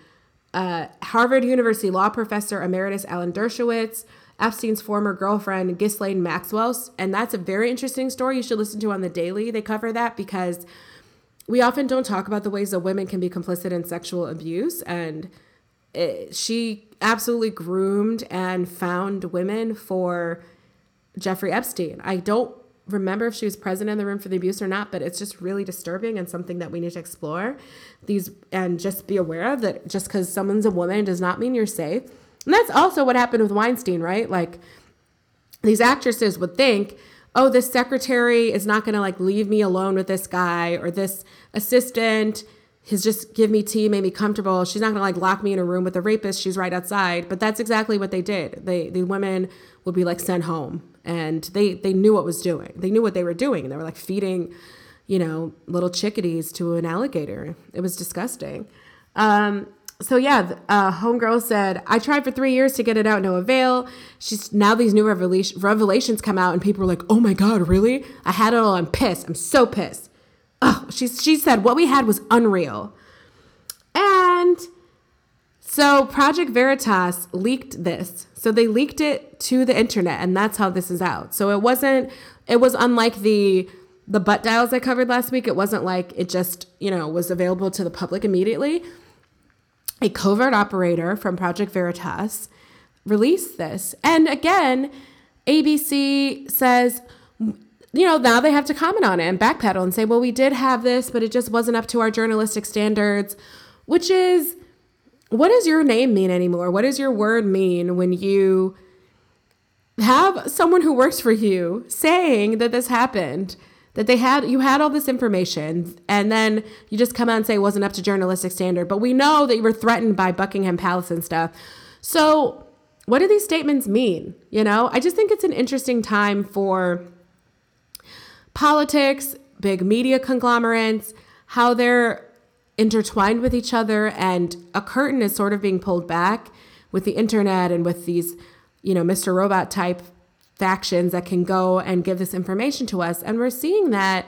Speaker 1: uh, Harvard University law professor emeritus Alan Dershowitz, Epstein's former girlfriend Ghislaine Maxwell, and that's a very interesting story you should listen to on the Daily. They cover that because we often don't talk about the ways that women can be complicit in sexual abuse and it, she absolutely groomed and found women for Jeffrey Epstein. I don't remember if she was present in the room for the abuse or not, but it's just really disturbing and something that we need to explore. These and just be aware of that just because someone's a woman does not mean you're safe. And that's also what happened with Weinstein, right? Like these actresses would think, oh, this secretary is not going to like leave me alone with this guy or this assistant has just give me tea, made me comfortable. She's not gonna like lock me in a room with a rapist. She's right outside. But that's exactly what they did. They the women would be like sent home, and they they knew what was doing. They knew what they were doing. They were like feeding, you know, little chickadees to an alligator. It was disgusting. Um, so yeah, uh, homegirl said, I tried for three years to get it out, no avail. She's now these new revelation, revelations come out, and people are like, "Oh my god, really? I had it all. I'm pissed. I'm so pissed." Oh, she she said what we had was unreal, and so Project Veritas leaked this. So they leaked it to the internet, and that's how this is out. So it wasn't. It was unlike the the butt dials I covered last week. It wasn't like it just you know was available to the public immediately a covert operator from Project Veritas released this. And again, ABC says, you know, now they have to comment on it and backpedal and say, well, we did have this, but it just wasn't up to our journalistic standards, which is what does your name mean anymore? What does your word mean when you have someone who works for you saying that this happened? That they had you had all this information and then you just come out and say it wasn't up to journalistic standard. But we know that you were threatened by buckingham palace and stuff. So what do these statements mean? You know i just think it's an interesting time for politics big media conglomerates how they're intertwined with each other and a curtain is sort of being pulled back with the internet and with these you know mr robot type factions that can go and give this information to us. And we're seeing that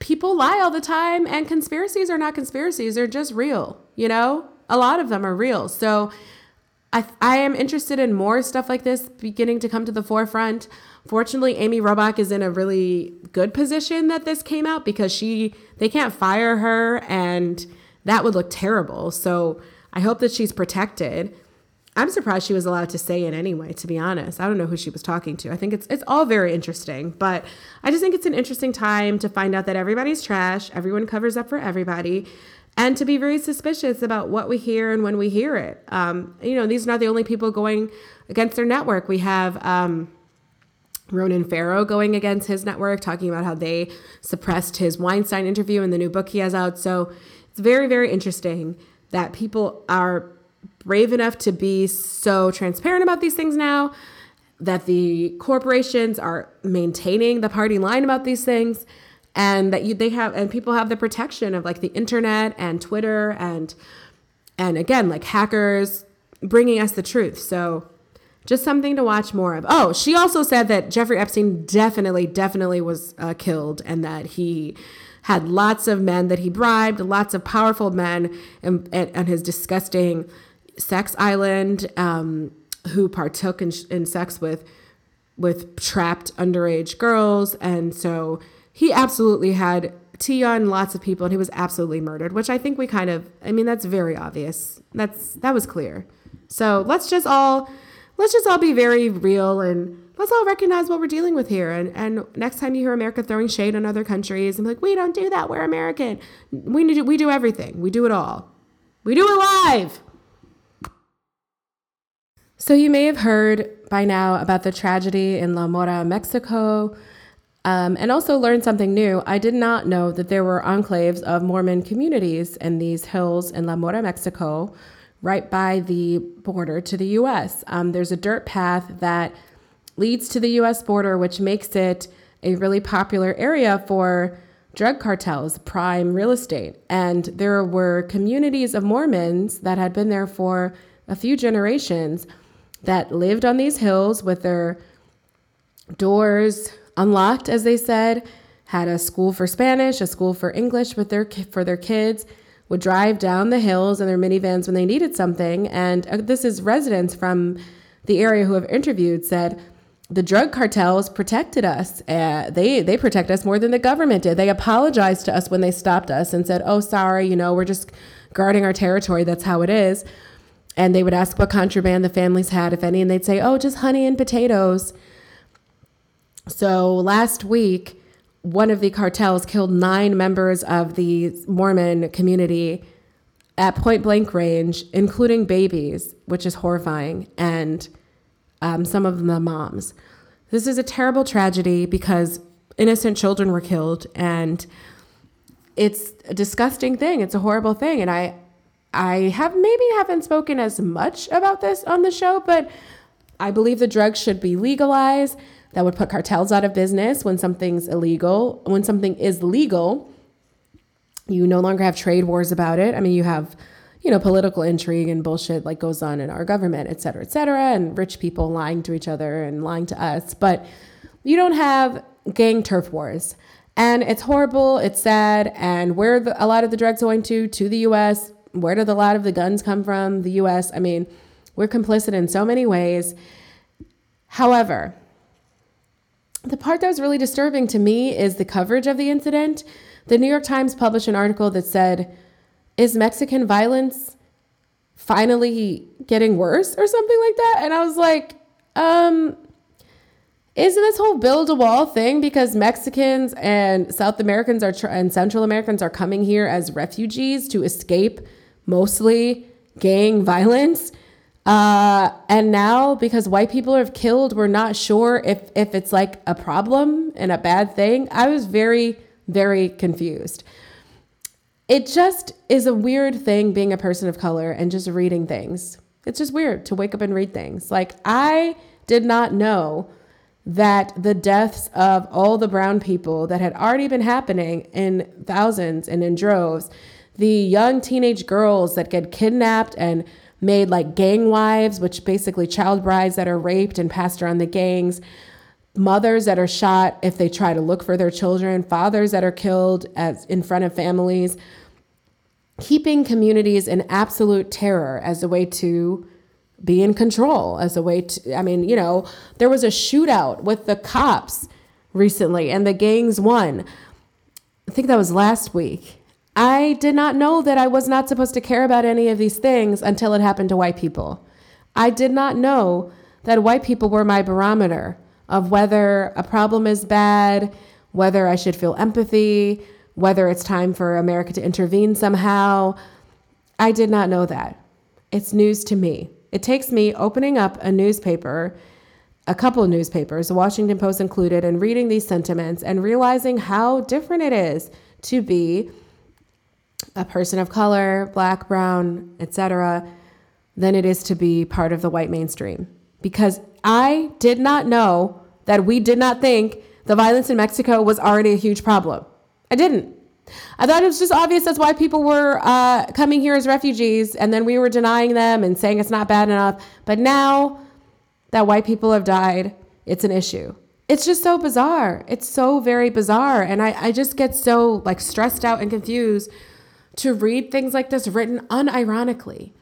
Speaker 1: people lie all the time and conspiracies are not conspiracies, they're just real, you know? A lot of them are real. So I, I am interested in more stuff like this beginning to come to the forefront. Fortunately, Amy Robach is in a really good position that this came out because she they can't fire her and that would look terrible. So I hope that she's protected. I'm surprised she was allowed to say it anyway, to be honest. I don't know who she was talking to. I think it's it's all very interesting, but I just think it's an interesting time to find out that everybody's trash, everyone covers up for everybody, and to be very suspicious about what we hear and when we hear it. Um, you know, these are not the only people going against their network. We have um, Ronan Farrow going against his network, talking about how they suppressed his Weinstein interview in the new book he has out. So it's very, very interesting that people are brave enough to be so transparent about these things now that the corporations are maintaining the party line about these things and that you they have and people have the protection of like the internet and Twitter and and again like hackers bringing us the truth. So just something to watch more of. Oh, she also said that Jeffrey Epstein definitely definitely was uh, killed and that he had lots of men that he bribed, lots of powerful men and, and, and his disgusting sex island um, who partook in, in sex with with trapped underage girls. And so he absolutely had tea on lots of people and he was absolutely murdered which i think we kind of i mean that's very obvious. That's that was clear. So let's just all let's just all be very real and let's all recognize what we're dealing with here. And and next time you hear america throwing shade on other countries and like we don't do that. We're american. We do we do everything. We do it all. We do it live so, you may have heard by now about the tragedy in La Mora, Mexico, um, and also learned something new. I did not know that there were enclaves of Mormon communities in these hills in La Mora, Mexico, right by the border to the US. Um, there's a dirt path that leads to the US border, which makes it a really popular area for drug cartels, prime real estate. And there were communities of Mormons that had been there for a few generations that lived on these hills with their doors unlocked, as they said, had a school for Spanish, a school for English with their for their kids, would drive down the hills in their minivans when they needed something. And uh, this is residents from the area who have interviewed said the drug cartels protected us. Uh, they they protect us more than the government did. They apologized to us when they stopped us and said, "Oh, sorry, you know, we're just guarding our territory. That's how it is." And they would ask what contraband the families had, if any, and they'd say, oh, just honey and potatoes. So last week, one of the cartels killed nine members of the Mormon community at point blank range, including babies, which is horrifying, and um, some of them the moms. This is a terrible tragedy because innocent children were killed, and it's a disgusting thing. It's a horrible thing. And I, I have maybe haven't spoken as much about this on the show, but I believe the drugs should be legalized. That would put cartels out of business when something's illegal. When something is legal, you no longer have trade wars about it. I mean, you have, you know, political intrigue and bullshit like goes on in our government, et cetera, et cetera, and rich people lying to each other and lying to us. But you don't have gang turf wars. And it's horrible, it's sad. And where the, a lot of the drugs going to? To the US. Where did a lot of the guns come from? The US. I mean, we're complicit in so many ways. However, the part that was really disturbing to me is the coverage of the incident. The New York Times published an article that said, Is Mexican violence finally getting worse or something like that? And I was like, um, isn't this whole build a wall thing because Mexicans and South Americans are tr- and Central Americans are coming here as refugees to escape mostly gang violence? Uh, and now because white people have killed, we're not sure if if it's like a problem and a bad thing. I was very very confused. It just is a weird thing being a person of color and just reading things. It's just weird to wake up and read things. Like I did not know that the deaths of all the brown people that had already been happening in thousands and in droves, the young teenage girls that get kidnapped and made like gang wives, which basically child brides that are raped and passed around the gangs, mothers that are shot if they try to look for their children, fathers that are killed as in front of families, keeping communities in absolute terror as a way to be in control as a way to I mean, you know, there was a shootout with the cops recently and the gangs won. I think that was last week. I did not know that I was not supposed to care about any of these things until it happened to white people. I did not know that white people were my barometer of whether a problem is bad, whether I should feel empathy, whether it's time for America to intervene somehow. I did not know that. It's news to me. It takes me opening up a newspaper, a couple newspapers, the Washington Post included, and reading these sentiments and realizing how different it is to be a person of color, black, brown, etc., than it is to be part of the white mainstream. Because I did not know that we did not think the violence in Mexico was already a huge problem. I didn't. I thought it was just obvious that's why people were uh, coming here as refugees, and then we were denying them and saying it's not bad enough. But now that white people have died, it's an issue. It's just so bizarre. It's so very bizarre. And I, I just get so like stressed out and confused to read things like this written unironically.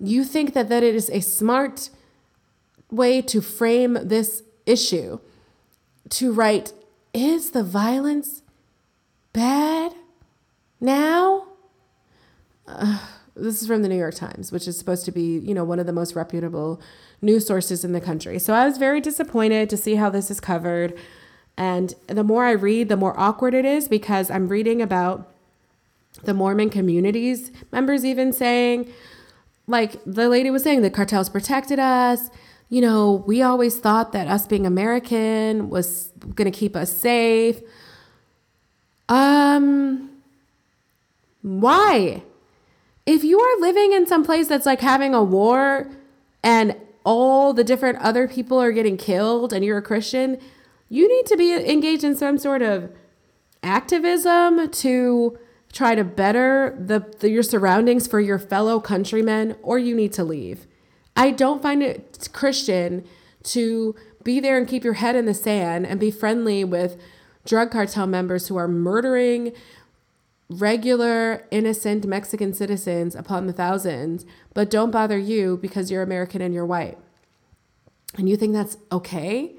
Speaker 1: You think that, that it is a smart way to frame this issue to write, is the violence bad? Now, uh, this is from the New York Times, which is supposed to be, you know, one of the most reputable news sources in the country. So I was very disappointed to see how this is covered. And the more I read, the more awkward it is because I'm reading about the Mormon communities members even saying, like the lady was saying, the cartels protected us. You know, we always thought that us being American was going to keep us safe. Um, why? If you are living in some place that's like having a war and all the different other people are getting killed and you're a Christian, you need to be engaged in some sort of activism to try to better the, the, your surroundings for your fellow countrymen or you need to leave. I don't find it Christian to be there and keep your head in the sand and be friendly with drug cartel members who are murdering regular, innocent Mexican citizens upon the thousands, but don't bother you because you're American and you're white. And you think that's okay?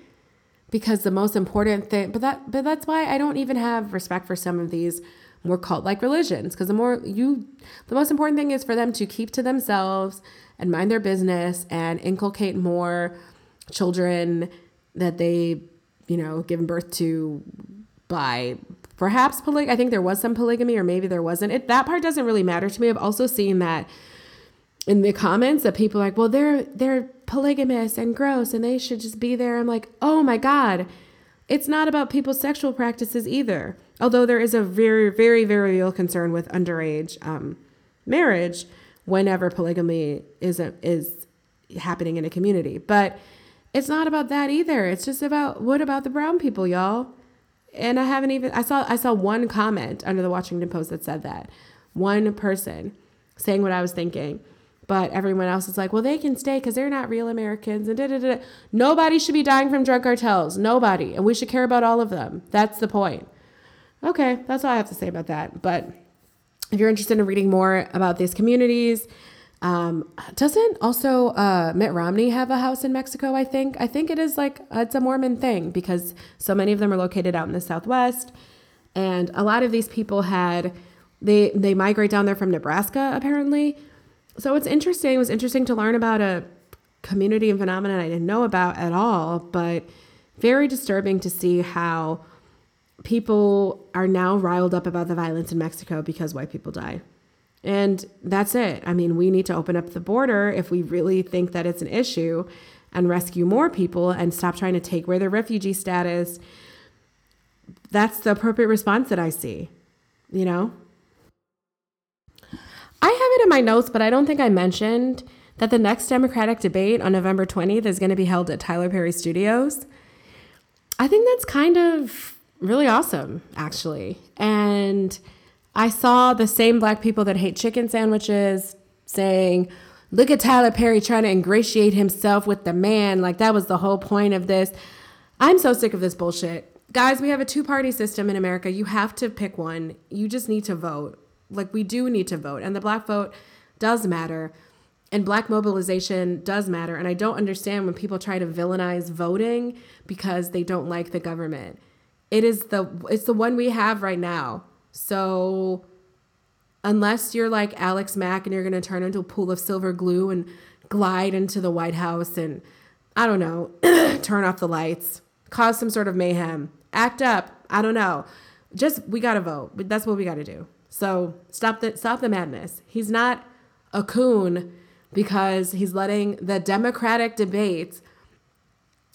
Speaker 1: Because the most important thing, but that but that's why I don't even have respect for some of these more cult like religions because the more you the most important thing is for them to keep to themselves and mind their business and inculcate more children that they you know given birth to by perhaps poly- I think there was some polygamy or maybe there wasn't. It that part doesn't really matter to me. I've also seen that in the comments that people are like, well, they're they're polygamous and gross and they should just be there. I'm like, oh my God. It's not about people's sexual practices either. Although there is a very, very, very real concern with underage um, marriage whenever polygamy is a, is happening in a community, but it's not about that either. It's just about what about the brown people, y'all? And I haven't even I saw I saw one comment under the Washington Post that said that. One person saying what I was thinking. But everyone else is like, well, they can stay because they're not real Americans. And da, da, da. Nobody should be dying from drug cartels. Nobody. And we should care about all of them. That's the point. Okay, that's all I have to say about that. But if you're interested in reading more about these communities, um, doesn't also uh, Mitt Romney have a house in Mexico? I think. I think it is like it's a Mormon thing because so many of them are located out in the Southwest, and a lot of these people had they they migrate down there from Nebraska apparently. So it's interesting. It was interesting to learn about a community and phenomenon I didn't know about at all, but very disturbing to see how people are now riled up about the violence in Mexico because white people die. And that's it. I mean, we need to open up the border if we really think that it's an issue and rescue more people and stop trying to take away their refugee status. That's the appropriate response that I see, you know? I have it in my notes, but I don't think I mentioned that the next Democratic debate on November 20th is going to be held at Tyler Perry Studios. I think that's kind of really awesome, actually. And I saw the same black people that hate chicken sandwiches saying, Look at Tyler Perry trying to ingratiate himself with the man. Like that was the whole point of this. I'm so sick of this bullshit. Guys, we have a two party system in America. You have to pick one. You just need to vote. Like we do need to vote. And the black vote does matter. And black mobilization does matter. And I don't understand when people try to villainize voting because they don't like the government. It is the it's the one we have right now. So unless you're like Alex Mack and you're going to turn into a pool of silver glue and glide into the White House and I don't know, turn off the lights, cause some sort of mayhem, act up, I don't know. Just we got to vote. That's what we got to do. So stop the stop the madness. He's not a coon because he's letting the Democratic debates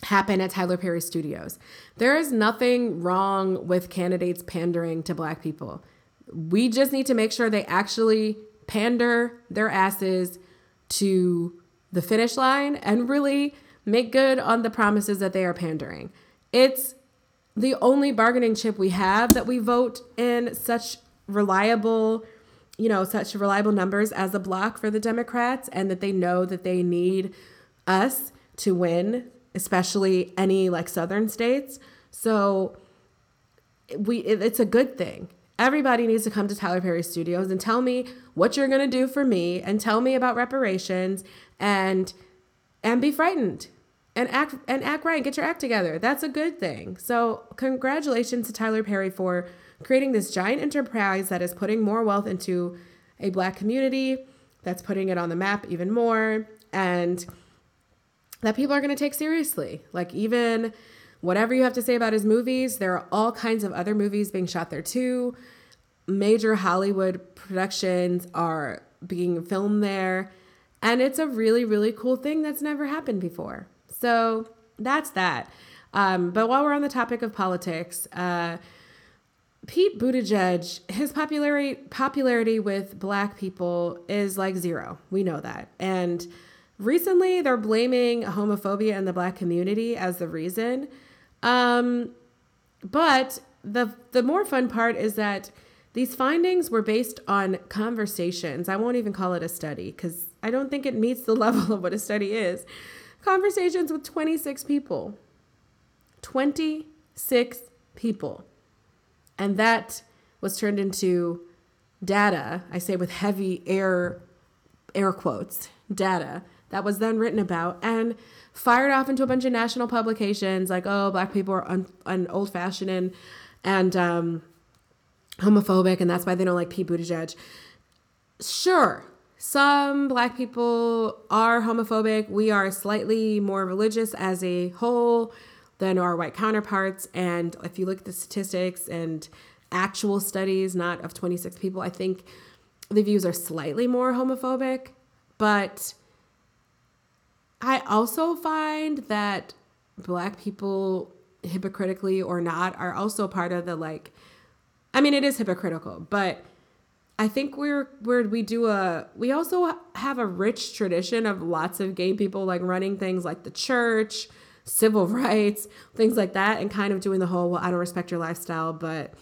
Speaker 1: happen at Tyler Perry Studios. There is nothing wrong with candidates pandering to black people. We just need to make sure they actually pander their asses to the finish line and really make good on the promises that they are pandering. It's the only bargaining chip we have that we vote in such reliable, you know, such reliable numbers as a bloc for the Democrats and that they know that they need us to win especially any like southern states. So we it, it's a good thing. Everybody needs to come to Tyler Perry Studios and tell me what you're going to do for me and tell me about reparations and and be frightened and act and act right and get your act together. That's a good thing. So, congratulations to Tyler Perry for creating this giant enterprise that is putting more wealth into a black community, that's putting it on the map even more and that people are going to take seriously. Like, even whatever you have to say about his movies, there are all kinds of other movies being shot there too. Major Hollywood productions are being filmed there. And it's a really, really cool thing that's never happened before. So that's that. Um, but while we're on the topic of politics, uh, Pete Buttigieg, his popularity popularity with black people is like zero. We know that. And Recently, they're blaming homophobia in the black community as the reason. Um, but the the more fun part is that these findings were based on conversations. I won't even call it a study because I don't think it meets the level of what a study is. Conversations with 26 people. 26 people. And that was turned into data, I say with heavy air air quotes, data that was then written about and fired off into a bunch of national publications like, oh, black people are un- un- old fashioned and, and um, homophobic, and that's why they don't like Pete Buttigieg. Sure, some black people are homophobic. We are slightly more religious as a whole than our white counterparts. And if you look at the statistics and actual studies, not of 26 people, I think the views are slightly more homophobic. But I also find that black people hypocritically or not are also part of the like I mean, it is hypocritical, but I think we're we're we do a we also have a rich tradition of lots of gay people like running things like the church, civil rights, things like that, and kind of doing the whole well, I don't respect your lifestyle, but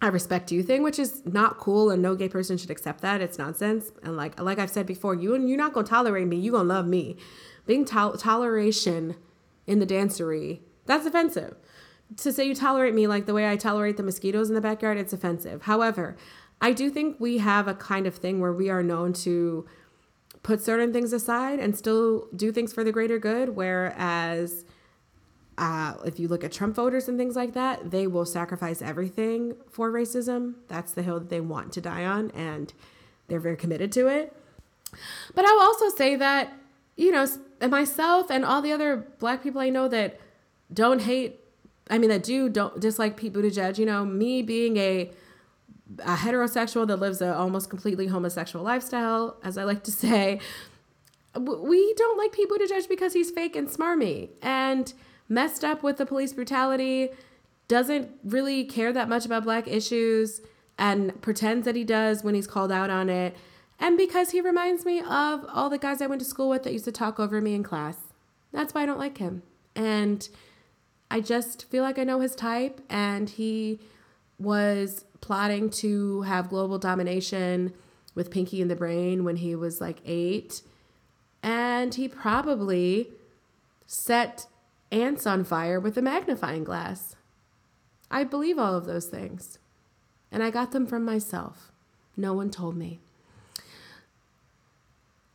Speaker 1: I respect you thing, which is not cool, and no gay person should accept that. It's nonsense. And like like I've said before, you and you're not gonna tolerate me. You gonna love me. Being to- toleration in the dancery that's offensive. To say you tolerate me like the way I tolerate the mosquitoes in the backyard, it's offensive. However, I do think we have a kind of thing where we are known to put certain things aside and still do things for the greater good. Whereas, uh, if you look at Trump voters and things like that, they will sacrifice everything for racism. That's the hill that they want to die on, and they're very committed to it. But I will also say that, you know, myself and all the other black people I know that don't hate, I mean, that do don't dislike Pete Buttigieg, you know, me being a a heterosexual that lives a almost completely homosexual lifestyle, as I like to say, we don't like Pete Buttigieg because he's fake and smarmy and messed up with the police brutality, doesn't really care that much about black issues, and pretends that he does when he's called out on it. And because he reminds me of all the guys I went to school with that used to talk over me in class. That's why I don't like him. And I just feel like I know his type, and he was plotting to have global domination with Pinky in the Brain when he was like eight. And he probably set ants on fire with a magnifying glass. I believe all of those things. And I got them from myself. No one told me.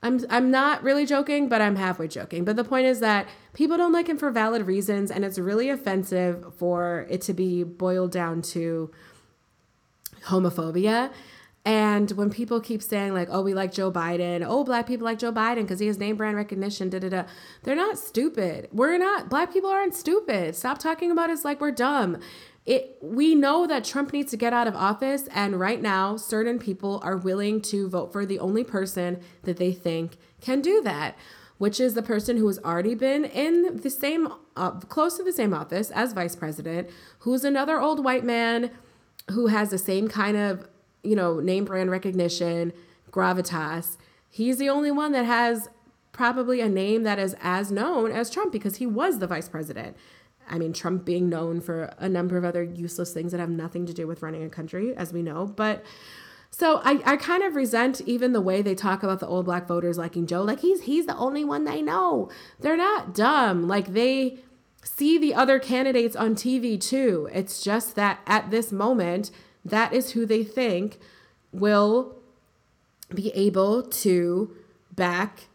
Speaker 1: I'm I'm not really joking, but I'm halfway joking. But the point is that people don't like him for valid reasons and it's really offensive for it to be boiled down to homophobia. And when people keep saying like, "Oh, we like Joe Biden," "Oh, black people like Joe Biden because he has name brand recognition," da da da, they're not stupid. We're not. Black people aren't stupid. Stop talking about us like we're dumb. It. We know that Trump needs to get out of office, and right now, certain people are willing to vote for the only person that they think can do that, which is the person who has already been in the same, uh, close to the same office as vice president, who's another old white man who has the same kind of, you know, name brand recognition, gravitas. He's the only one that has probably a name that is as known as Trump because he was the vice president. I mean, Trump being known for a number of other useless things that have nothing to do with running a country, as we know. But so I, I kind of resent even the way they talk about the old black voters liking Joe. Like he's he's the only one they know. They're not dumb. Like they see the other candidates on TV too. It's just that at this moment, that is who they think will be able to back,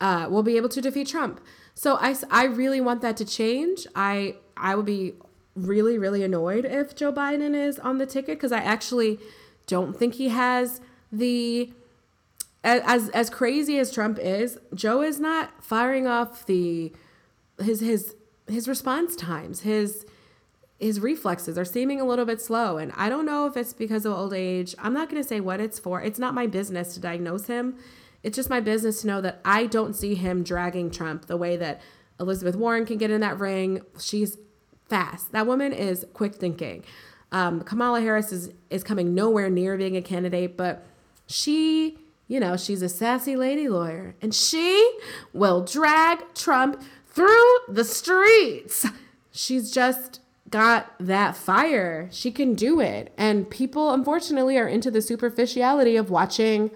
Speaker 1: uh, will be able to defeat Trump. So I, I really want that to change. I I would be really really annoyed if Joe Biden is on the ticket because I actually don't think he has the as as crazy as Trump is. Joe is not firing off the his his his response times, his his reflexes are seeming a little bit slow. And I don't know if it's because of old age. I'm not going to say what it's for. It's not my business to diagnose him. It's just my business to know that I don't see him dragging Trump the way that Elizabeth Warren can get in that ring. She's fast. That woman is quick thinking. Um, Kamala Harris is, is coming nowhere near being a candidate, but she, you know, she's a sassy lady lawyer and she will drag Trump through the streets. She's just got that fire. She can do it. And people, unfortunately, are into the superficiality of watching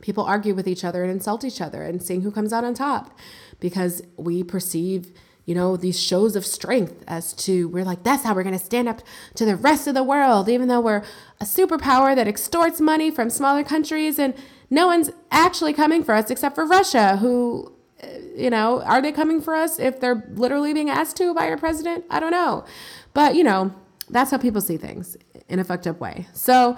Speaker 1: people argue with each other and insult each other and seeing who comes out on top because we perceive you know these shows of strength as to we're like that's how we're going to stand up to the rest of the world even though we're a superpower that extorts money from smaller countries and no one's actually coming for us except for Russia who you know, are they coming for us if they're literally being asked to by our president? I don't know. But, you know, that's how people see things in a fucked up way. So,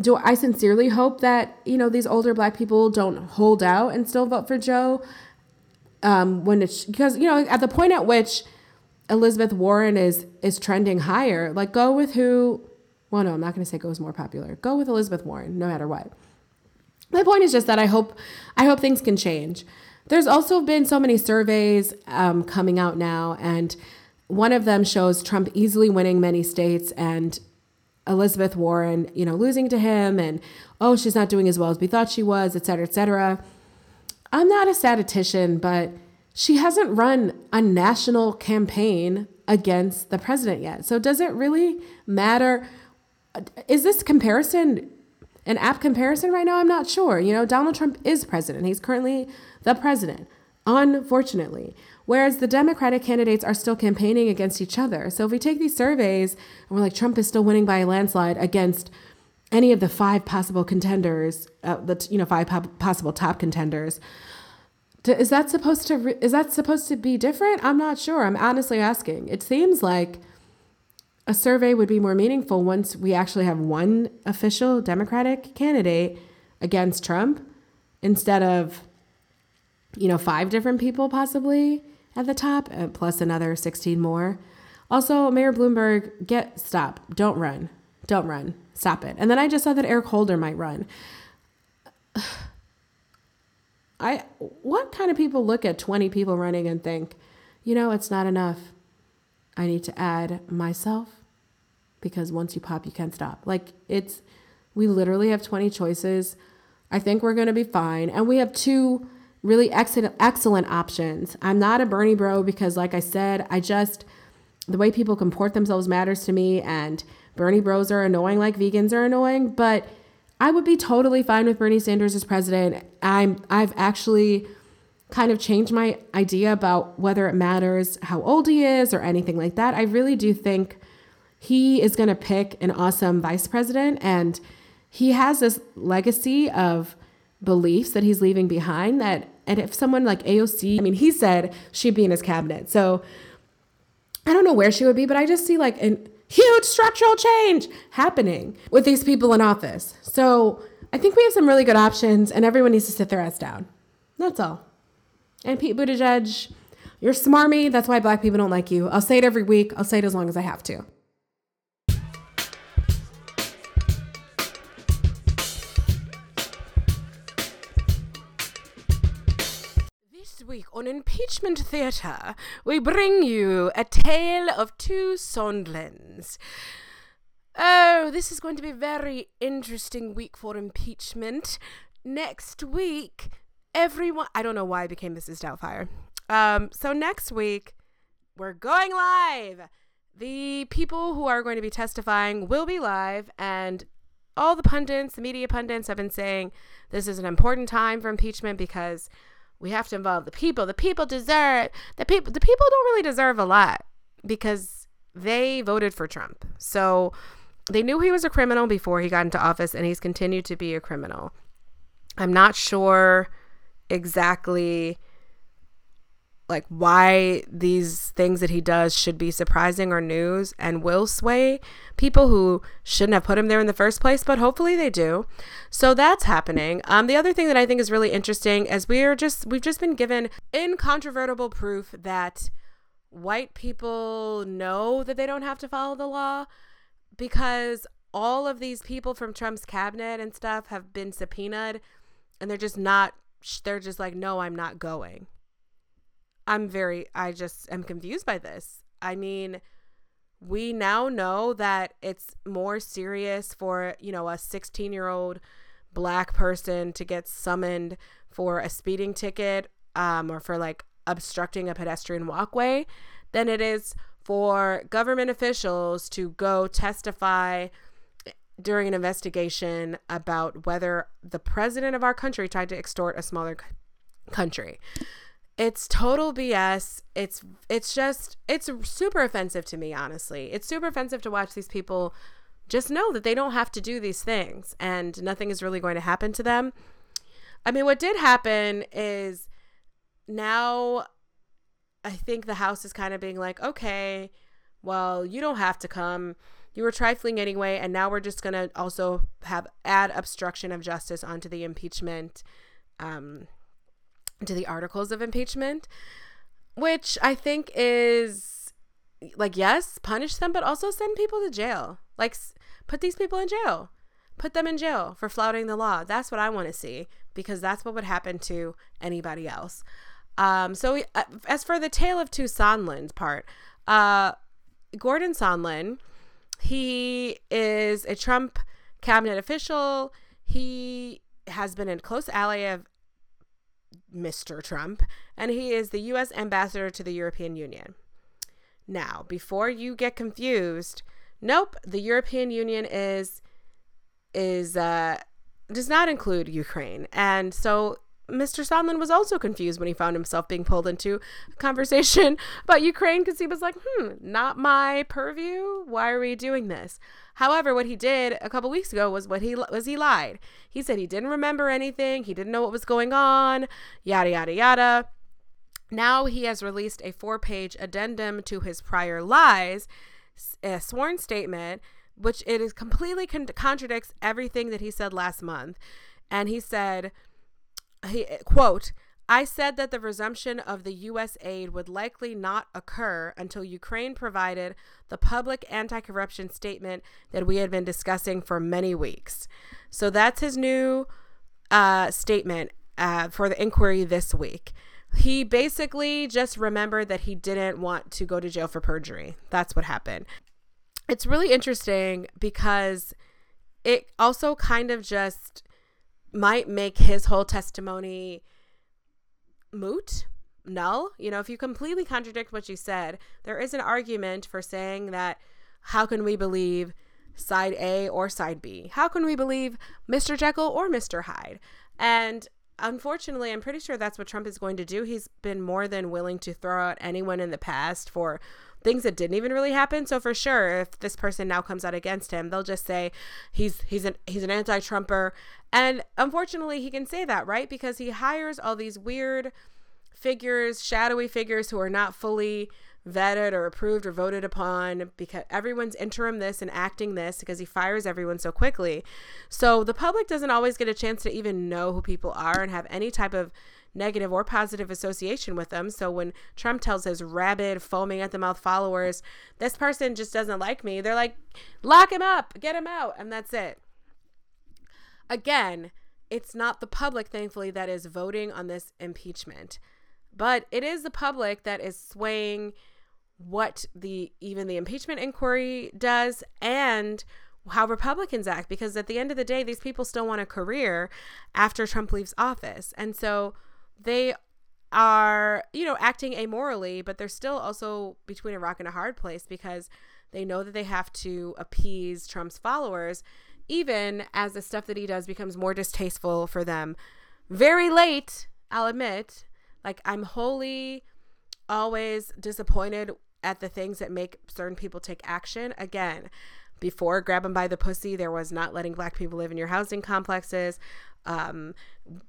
Speaker 1: do I sincerely hope that, you know, these older black people don't hold out and still vote for Joe? Um, when it's because, you know, at the point at which Elizabeth Warren is is trending higher, like go with who well, no, I'm not gonna say goes more popular. Go with Elizabeth Warren, no matter what. My point is just that I hope I hope things can change. There's also been so many surveys um, coming out now, and one of them shows Trump easily winning many states and Elizabeth Warren, you know, losing to him and, oh, she's not doing as well as we thought she was, et cetera, et cetera. I'm not a statistician, but she hasn't run a national campaign against the president yet. So does it really matter? Is this comparison an apt comparison right now? I'm not sure. You know, Donald Trump is president. He's currently the president, unfortunately. Whereas the Democratic candidates are still campaigning against each other. So if we take these surveys and we're like, Trump is still winning by a landslide against any of the five possible contenders, uh, the you know five po- possible top contenders, is that supposed to re- is that supposed to be different? I'm not sure. I'm honestly asking. It seems like a survey would be more meaningful once we actually have one official Democratic candidate against Trump instead of you know five different people possibly at the top, uh, plus another 16 more. Also, Mayor Bloomberg, get stop. Don't run. Don't run. Stop it. And then I just saw that Eric Holder might run. I what kind of people look at 20 people running and think, you know, it's not enough. I need to add myself because once you pop, you can't stop. Like it's we literally have 20 choices. I think we're going to be fine. And we have two really excellent excellent options. I'm not a Bernie bro because like I said, I just the way people comport themselves matters to me and Bernie bros are annoying like vegans are annoying, but I would be totally fine with Bernie Sanders as president. I'm I've actually kind of changed my idea about whether it matters how old he is or anything like that. I really do think he is going to pick an awesome vice president and he has this legacy of beliefs that he's leaving behind that and if someone like AOC, I mean, he said she'd be in his cabinet. So I don't know where she would be, but I just see like a huge structural change happening with these people in office. So I think we have some really good options, and everyone needs to sit their ass down. That's all. And Pete Buttigieg, you're smarmy. That's why black people don't like you. I'll say it every week. I'll say it as long as I have to. On Impeachment Theatre, we bring you a tale of two Sondlands. Oh, this is going to be a very interesting week for impeachment. Next week, everyone. I don't know why I became Mrs. Doubtfire. Um, so next week, we're going live. The people who are going to be testifying will be live, and all the pundits, the media pundits, have been saying this is an important time for impeachment because we have to involve the people. The people deserve the people the people don't really deserve a lot because they voted for Trump. So they knew he was a criminal before he got into office and he's continued to be a criminal. I'm not sure exactly like why these things that he does should be surprising or news and will sway people who shouldn't have put him there in the first place but hopefully they do. So that's happening. Um, the other thing that i think is really interesting is we are just we've just been given incontrovertible proof that white people know that they don't have to follow the law because all of these people from trump's cabinet and stuff have been subpoenaed and they're just not they're just like no i'm not going I'm very, I just am confused by this. I mean, we now know that it's more serious for, you know, a 16 year old black person to get summoned for a speeding ticket um, or for like obstructing a pedestrian walkway than it is for government officials to go testify during an investigation about whether the president of our country tried to extort a smaller country. It's total BS. It's it's just it's super offensive to me, honestly. It's super offensive to watch these people just know that they don't have to do these things and nothing is really going to happen to them. I mean, what did happen is now I think the house is kind of being like, okay, well, you don't have to come. You were trifling anyway, and now we're just gonna also have add obstruction of justice onto the impeachment um, to the articles of impeachment, which I think is like, yes, punish them, but also send people to jail. Like, put these people in jail. Put them in jail for flouting the law. That's what I want to see because that's what would happen to anybody else. Um, so, uh, as for the tale of two Sondlands part, uh, Gordon Sondland, He is a Trump cabinet official. He has been a close ally of Mr. Trump, and he is the U.S. ambassador to the European Union. Now, before you get confused, nope, the European Union is is uh, does not include Ukraine, and so Mr. Sondland was also confused when he found himself being pulled into a conversation about Ukraine because he was like, hmm, not my purview. Why are we doing this? However, what he did a couple weeks ago was what he was he lied. He said he didn't remember anything, he didn't know what was going on, yada yada yada. Now he has released a four-page addendum to his prior lies, a sworn statement, which it is completely con- contradicts everything that he said last month. And he said he quote I said that the resumption of the U.S. aid would likely not occur until Ukraine provided the public anti corruption statement that we had been discussing for many weeks. So that's his new uh, statement uh, for the inquiry this week. He basically just remembered that he didn't want to go to jail for perjury. That's what happened. It's really interesting because it also kind of just might make his whole testimony moot, null. You know, if you completely contradict what you said, there is an argument for saying that how can we believe side A or side B? How can we believe Mr. Jekyll or Mr. Hyde? And unfortunately, I'm pretty sure that's what Trump is going to do. He's been more than willing to throw out anyone in the past for things that didn't even really happen. So for sure, if this person now comes out against him, they'll just say he's he's an he's an anti-Trumper. And unfortunately, he can say that, right? Because he hires all these weird figures, shadowy figures who are not fully vetted or approved or voted upon because everyone's interim this and acting this because he fires everyone so quickly. So the public doesn't always get a chance to even know who people are and have any type of negative or positive association with them. So when Trump tells his rabid, foaming at the mouth followers, this person just doesn't like me, they're like, lock him up, get him out, and that's it. Again, it's not the public, thankfully, that is voting on this impeachment, but it is the public that is swaying what the even the impeachment inquiry does and how Republicans act because at the end of the day these people still want a career after Trump leaves office. And so they are, you know, acting amorally, but they're still also between a rock and a hard place because they know that they have to appease Trump's followers, even as the stuff that he does becomes more distasteful for them. Very late, I'll admit. Like, I'm wholly always disappointed at the things that make certain people take action. Again, before grab them by the pussy, there was not letting black people live in your housing complexes. Um,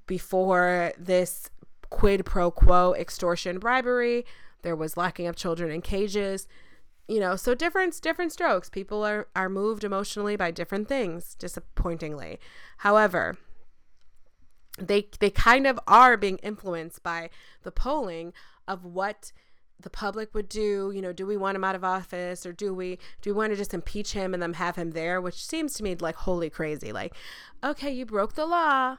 Speaker 1: before this quid pro quo extortion bribery. There was locking up children in cages. You know so different different strokes. People are are moved emotionally by different things disappointingly. However they they kind of are being influenced by the polling of what the public would do. You know do we want him out of office or do we do we want to just impeach him and then have him there which seems to me like wholly crazy. Like okay you broke the law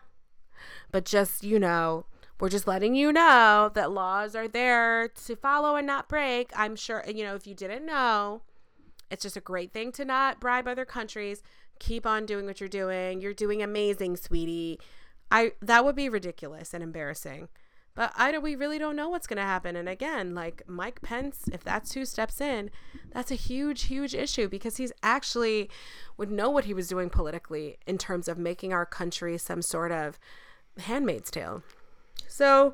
Speaker 1: but just you know we're just letting you know that laws are there to follow and not break. I'm sure, you know, if you didn't know, it's just a great thing to not bribe other countries. Keep on doing what you're doing. You're doing amazing, sweetie. I that would be ridiculous and embarrassing. But I don't we really don't know what's going to happen. And again, like Mike Pence, if that's who steps in, that's a huge huge issue because he's actually would know what he was doing politically in terms of making our country some sort of handmaid's tale. So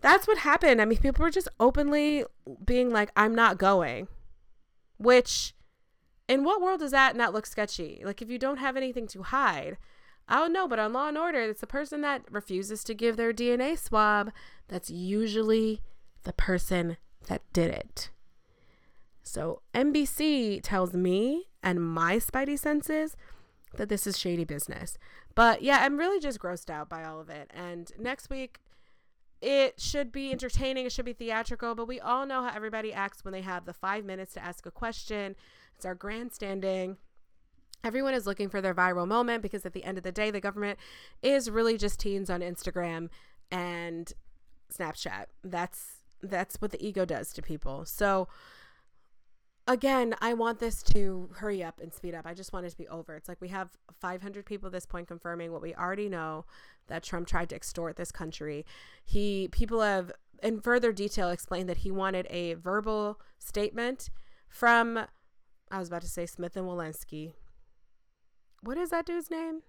Speaker 1: that's what happened. I mean, people were just openly being like, I'm not going. Which, in what world does that not look sketchy? Like, if you don't have anything to hide, I don't know, but on Law and Order, it's the person that refuses to give their DNA swab that's usually the person that did it. So NBC tells me and my spidey senses that this is shady business. But yeah, I'm really just grossed out by all of it. And next week, it should be entertaining, it should be theatrical, but we all know how everybody acts when they have the five minutes to ask a question. It's our grandstanding. Everyone is looking for their viral moment because at the end of the day, the government is really just teens on Instagram and Snapchat. That's that's what the ego does to people. So again, I want this to hurry up and speed up. I just want it to be over. It's like we have 500 people at this point confirming what we already know that Trump tried to extort this country. He people have in further detail explained that he wanted a verbal statement from I was about to say Smith and Walensky. What is that dude's name?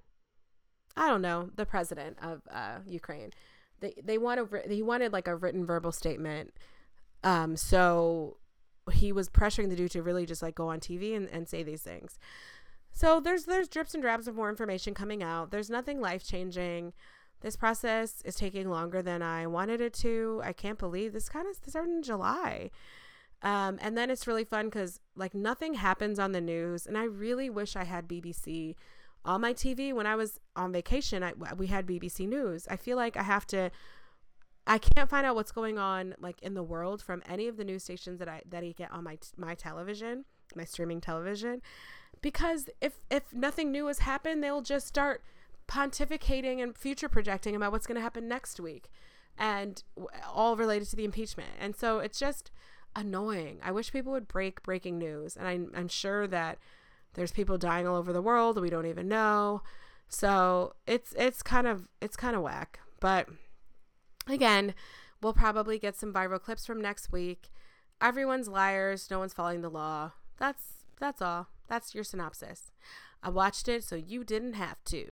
Speaker 1: I don't know. The president of uh, Ukraine. They they want a he wanted like a written verbal statement. Um, so he was pressuring the dude to really just like go on TV and, and say these things. So there's there's drips and drabs of more information coming out. There's nothing life changing. This process is taking longer than I wanted it to. I can't believe this kind of started in July. Um, and then it's really fun because like nothing happens on the news, and I really wish I had BBC on my TV when I was on vacation. I, we had BBC News. I feel like I have to I can't find out what's going on like in the world from any of the news stations that I that I get on my my television, my streaming television, because if if nothing new has happened, they'll just start pontificating and future projecting about what's going to happen next week, and all related to the impeachment. And so it's just annoying. I wish people would break breaking news, and I'm I'm sure that there's people dying all over the world we don't even know. So it's it's kind of it's kind of whack, but Again, we'll probably get some viral clips from next week. Everyone's liars, no one's following the law. That's that's all. That's your synopsis. I watched it so you didn't have to.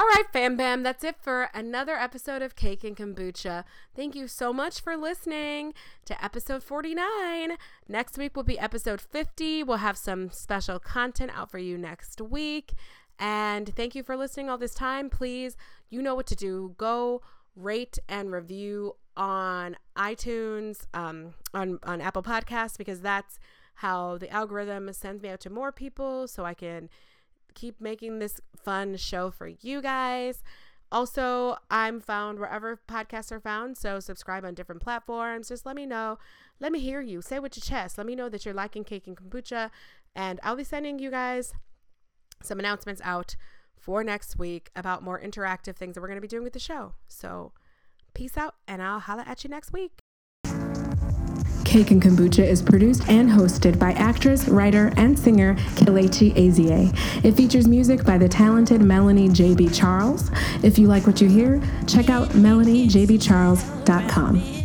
Speaker 1: All right, fam bam, that's it for another episode of Cake and Kombucha. Thank you so much for listening to episode 49. Next week will be episode 50. We'll have some special content out for you next week. And thank you for listening all this time. Please, you know what to do. Go rate and review on iTunes, um, on, on Apple Podcasts, because that's how the algorithm sends me out to more people so I can keep making this fun show for you guys. Also, I'm found wherever podcasts are found. So subscribe on different platforms. Just let me know. Let me hear you. Say what you chest. Let me know that you're liking cake and kombucha. And I'll be sending you guys some announcements out for next week about more interactive things that we're going to be doing with the show. So peace out, and I'll holla at you next week.
Speaker 2: Cake and Kombucha is produced and hosted by actress, writer, and singer Kelechi Ezie. It features music by the talented Melanie J.B. Charles. If you like what you hear, check out melaniejbcharles.com.